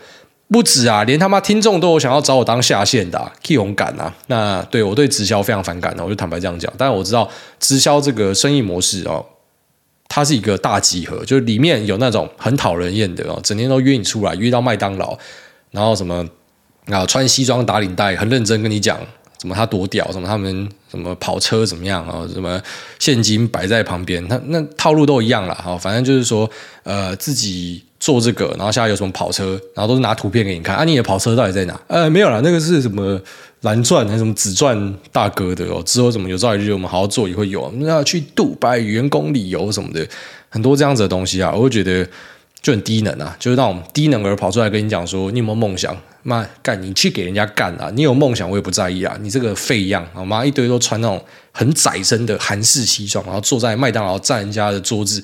不止啊，连他妈听众都有想要找我当下线的、啊，气勇敢啊！那对我对直销非常反感的，我就坦白这样讲。但是我知道直销这个生意模式哦，它是一个大集合，就是里面有那种很讨人厌的哦，整天都约你出来，约到麦当劳，然后什么啊穿西装打领带，很认真跟你讲。什么他多屌？什么他们什么跑车怎么样啊？什么现金摆在旁边？他那套路都一样了哈。反正就是说，呃，自己做这个，然后现在有什么跑车，然后都是拿图片给你看。啊，你的跑车到底在哪？呃，没有啦，那个是什么蓝钻还是什么紫钻大哥的哦？之后怎么有朝一日我们好好做也会有。那去杜拜员工旅游什么的，很多这样子的东西啊，我会觉得就很低能啊，就是那种低能儿跑出来跟你讲说，你有没有梦想？妈干，你去给人家干啊！你有梦想，我也不在意啊！你这个废样，好吗？一堆都穿那种很窄身的韩式西装，然后坐在麦当劳占人家的桌子，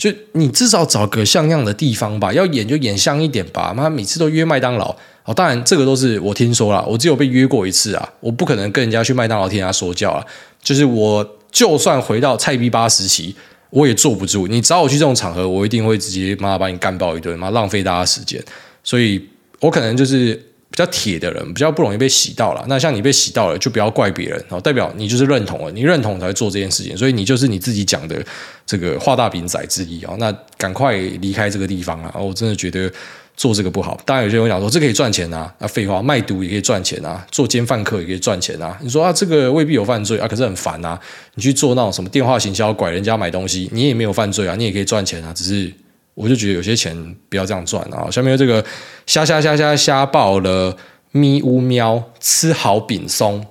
就你至少找个像样的地方吧，要演就演像一点吧。妈，每次都约麦当劳，哦，当然这个都是我听说了，我只有被约过一次啊，我不可能跟人家去麦当劳听人家说教啊。就是我就算回到菜逼八时期，我也坐不住。你找我去这种场合，我一定会直接妈把你干爆一顿，妈浪费大家时间。所以。我可能就是比较铁的人，比较不容易被洗到了。那像你被洗到了，就不要怪别人哦，代表你就是认同了，你认同才做这件事情，所以你就是你自己讲的这个画大饼仔之一啊。那赶快离开这个地方啊！我真的觉得。做这个不好，当然有些人讲说这可以赚钱啊，那废话，卖毒也可以赚钱啊，做奸犯科也可以赚钱啊。你说啊，这个未必有犯罪啊，可是很烦啊。你去做那种什么电话行销，拐人家买东西，你也没有犯罪啊，你也可以赚钱啊。只是我就觉得有些钱不要这样赚啊。下面这个瞎瞎瞎瞎瞎爆了咪呜喵吃好饼松。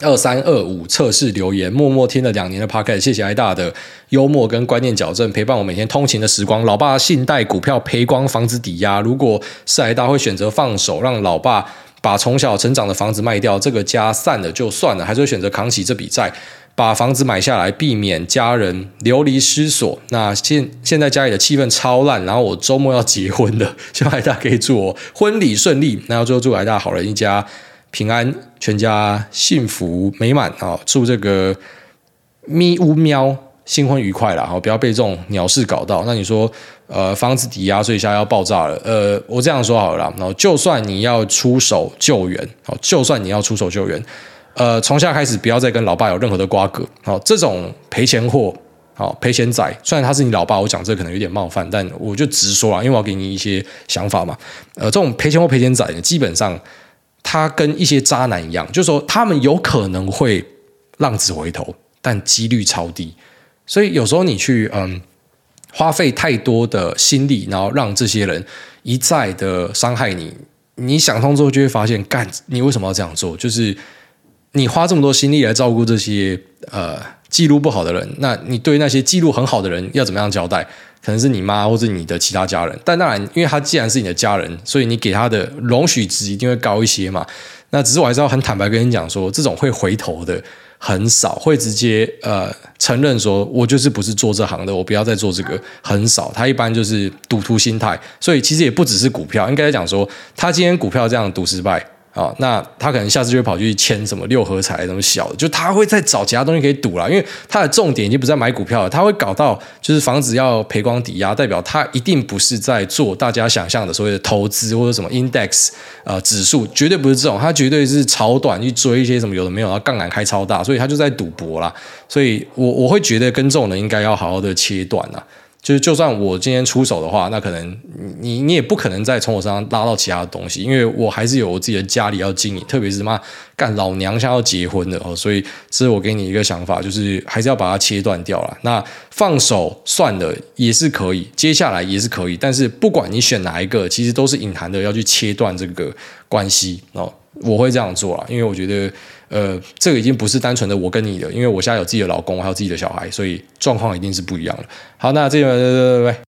二三二五测试留言，默默听了两年的 p o c k e t 谢谢艾大的幽默跟观念矫正，陪伴我每天通勤的时光。老爸信贷股票赔光，房子抵押，如果是艾大会选择放手，让老爸把从小成长的房子卖掉，这个家散了就算了，还是会选择扛起这笔债，把房子买下来，避免家人流离失所。那现现在家里的气氛超烂，然后我周末要结婚的，希望艾大可以祝我婚礼顺利，那要最后祝艾大好人一家。平安，全家幸福美满啊！祝这个咪呜喵新婚愉快啦！好，不要被这种鸟事搞到。那你说，呃，房子抵押，所以现在要爆炸了。呃，我这样说好了，然后就算你要出手救援，好，就算你要出手救援，呃，从现在开始不要再跟老爸有任何的瓜葛。好，这种赔钱货，好赔钱仔，虽然他是你老爸，我讲这可能有点冒犯，但我就直说啦，因为我要给你一些想法嘛。呃，这种赔钱货赔钱仔，基本上。他跟一些渣男一样，就是说他们有可能会浪子回头，但几率超低。所以有时候你去嗯花费太多的心力，然后让这些人一再的伤害你，你想通之后就会发现，干你为什么要这样做？就是你花这么多心力来照顾这些呃记录不好的人，那你对那些记录很好的人要怎么样交代？可能是你妈或者你的其他家人，但当然，因为他既然是你的家人，所以你给他的容许值一定会高一些嘛。那只是我还是要很坦白跟你讲说，这种会回头的很少，会直接呃承认说，我就是不是做这行的，我不要再做这个，很少。他一般就是赌徒心态，所以其实也不只是股票，应该讲说，他今天股票这样赌失败。啊、那他可能下次就会跑去签什么六合彩那么小的，就他会再找其他东西可以赌了，因为他的重点已经不在买股票了，他会搞到就是房子要赔光抵押，代表他一定不是在做大家想象的所谓的投资或者什么 index 呃指数，绝对不是这种，他绝对是炒短去追一些什么有的没有，然后杠杆开超大，所以他就在赌博啦，所以我我会觉得跟这种人应该要好好的切断了。就是，就算我今天出手的话，那可能你你也不可能再从我身上拉到其他的东西，因为我还是有我自己的家里要经营，特别是妈干老娘想要结婚的哦，所以这是我给你一个想法，就是还是要把它切断掉了。那放手算了也是可以，接下来也是可以，但是不管你选哪一个，其实都是隐含的要去切断这个关系哦。我会这样做啊，因为我觉得。呃，这个已经不是单纯的我跟你的，因为我现在有自己的老公，还有自己的小孩，所以状况一定是不一样的。好，那这个，拜拜。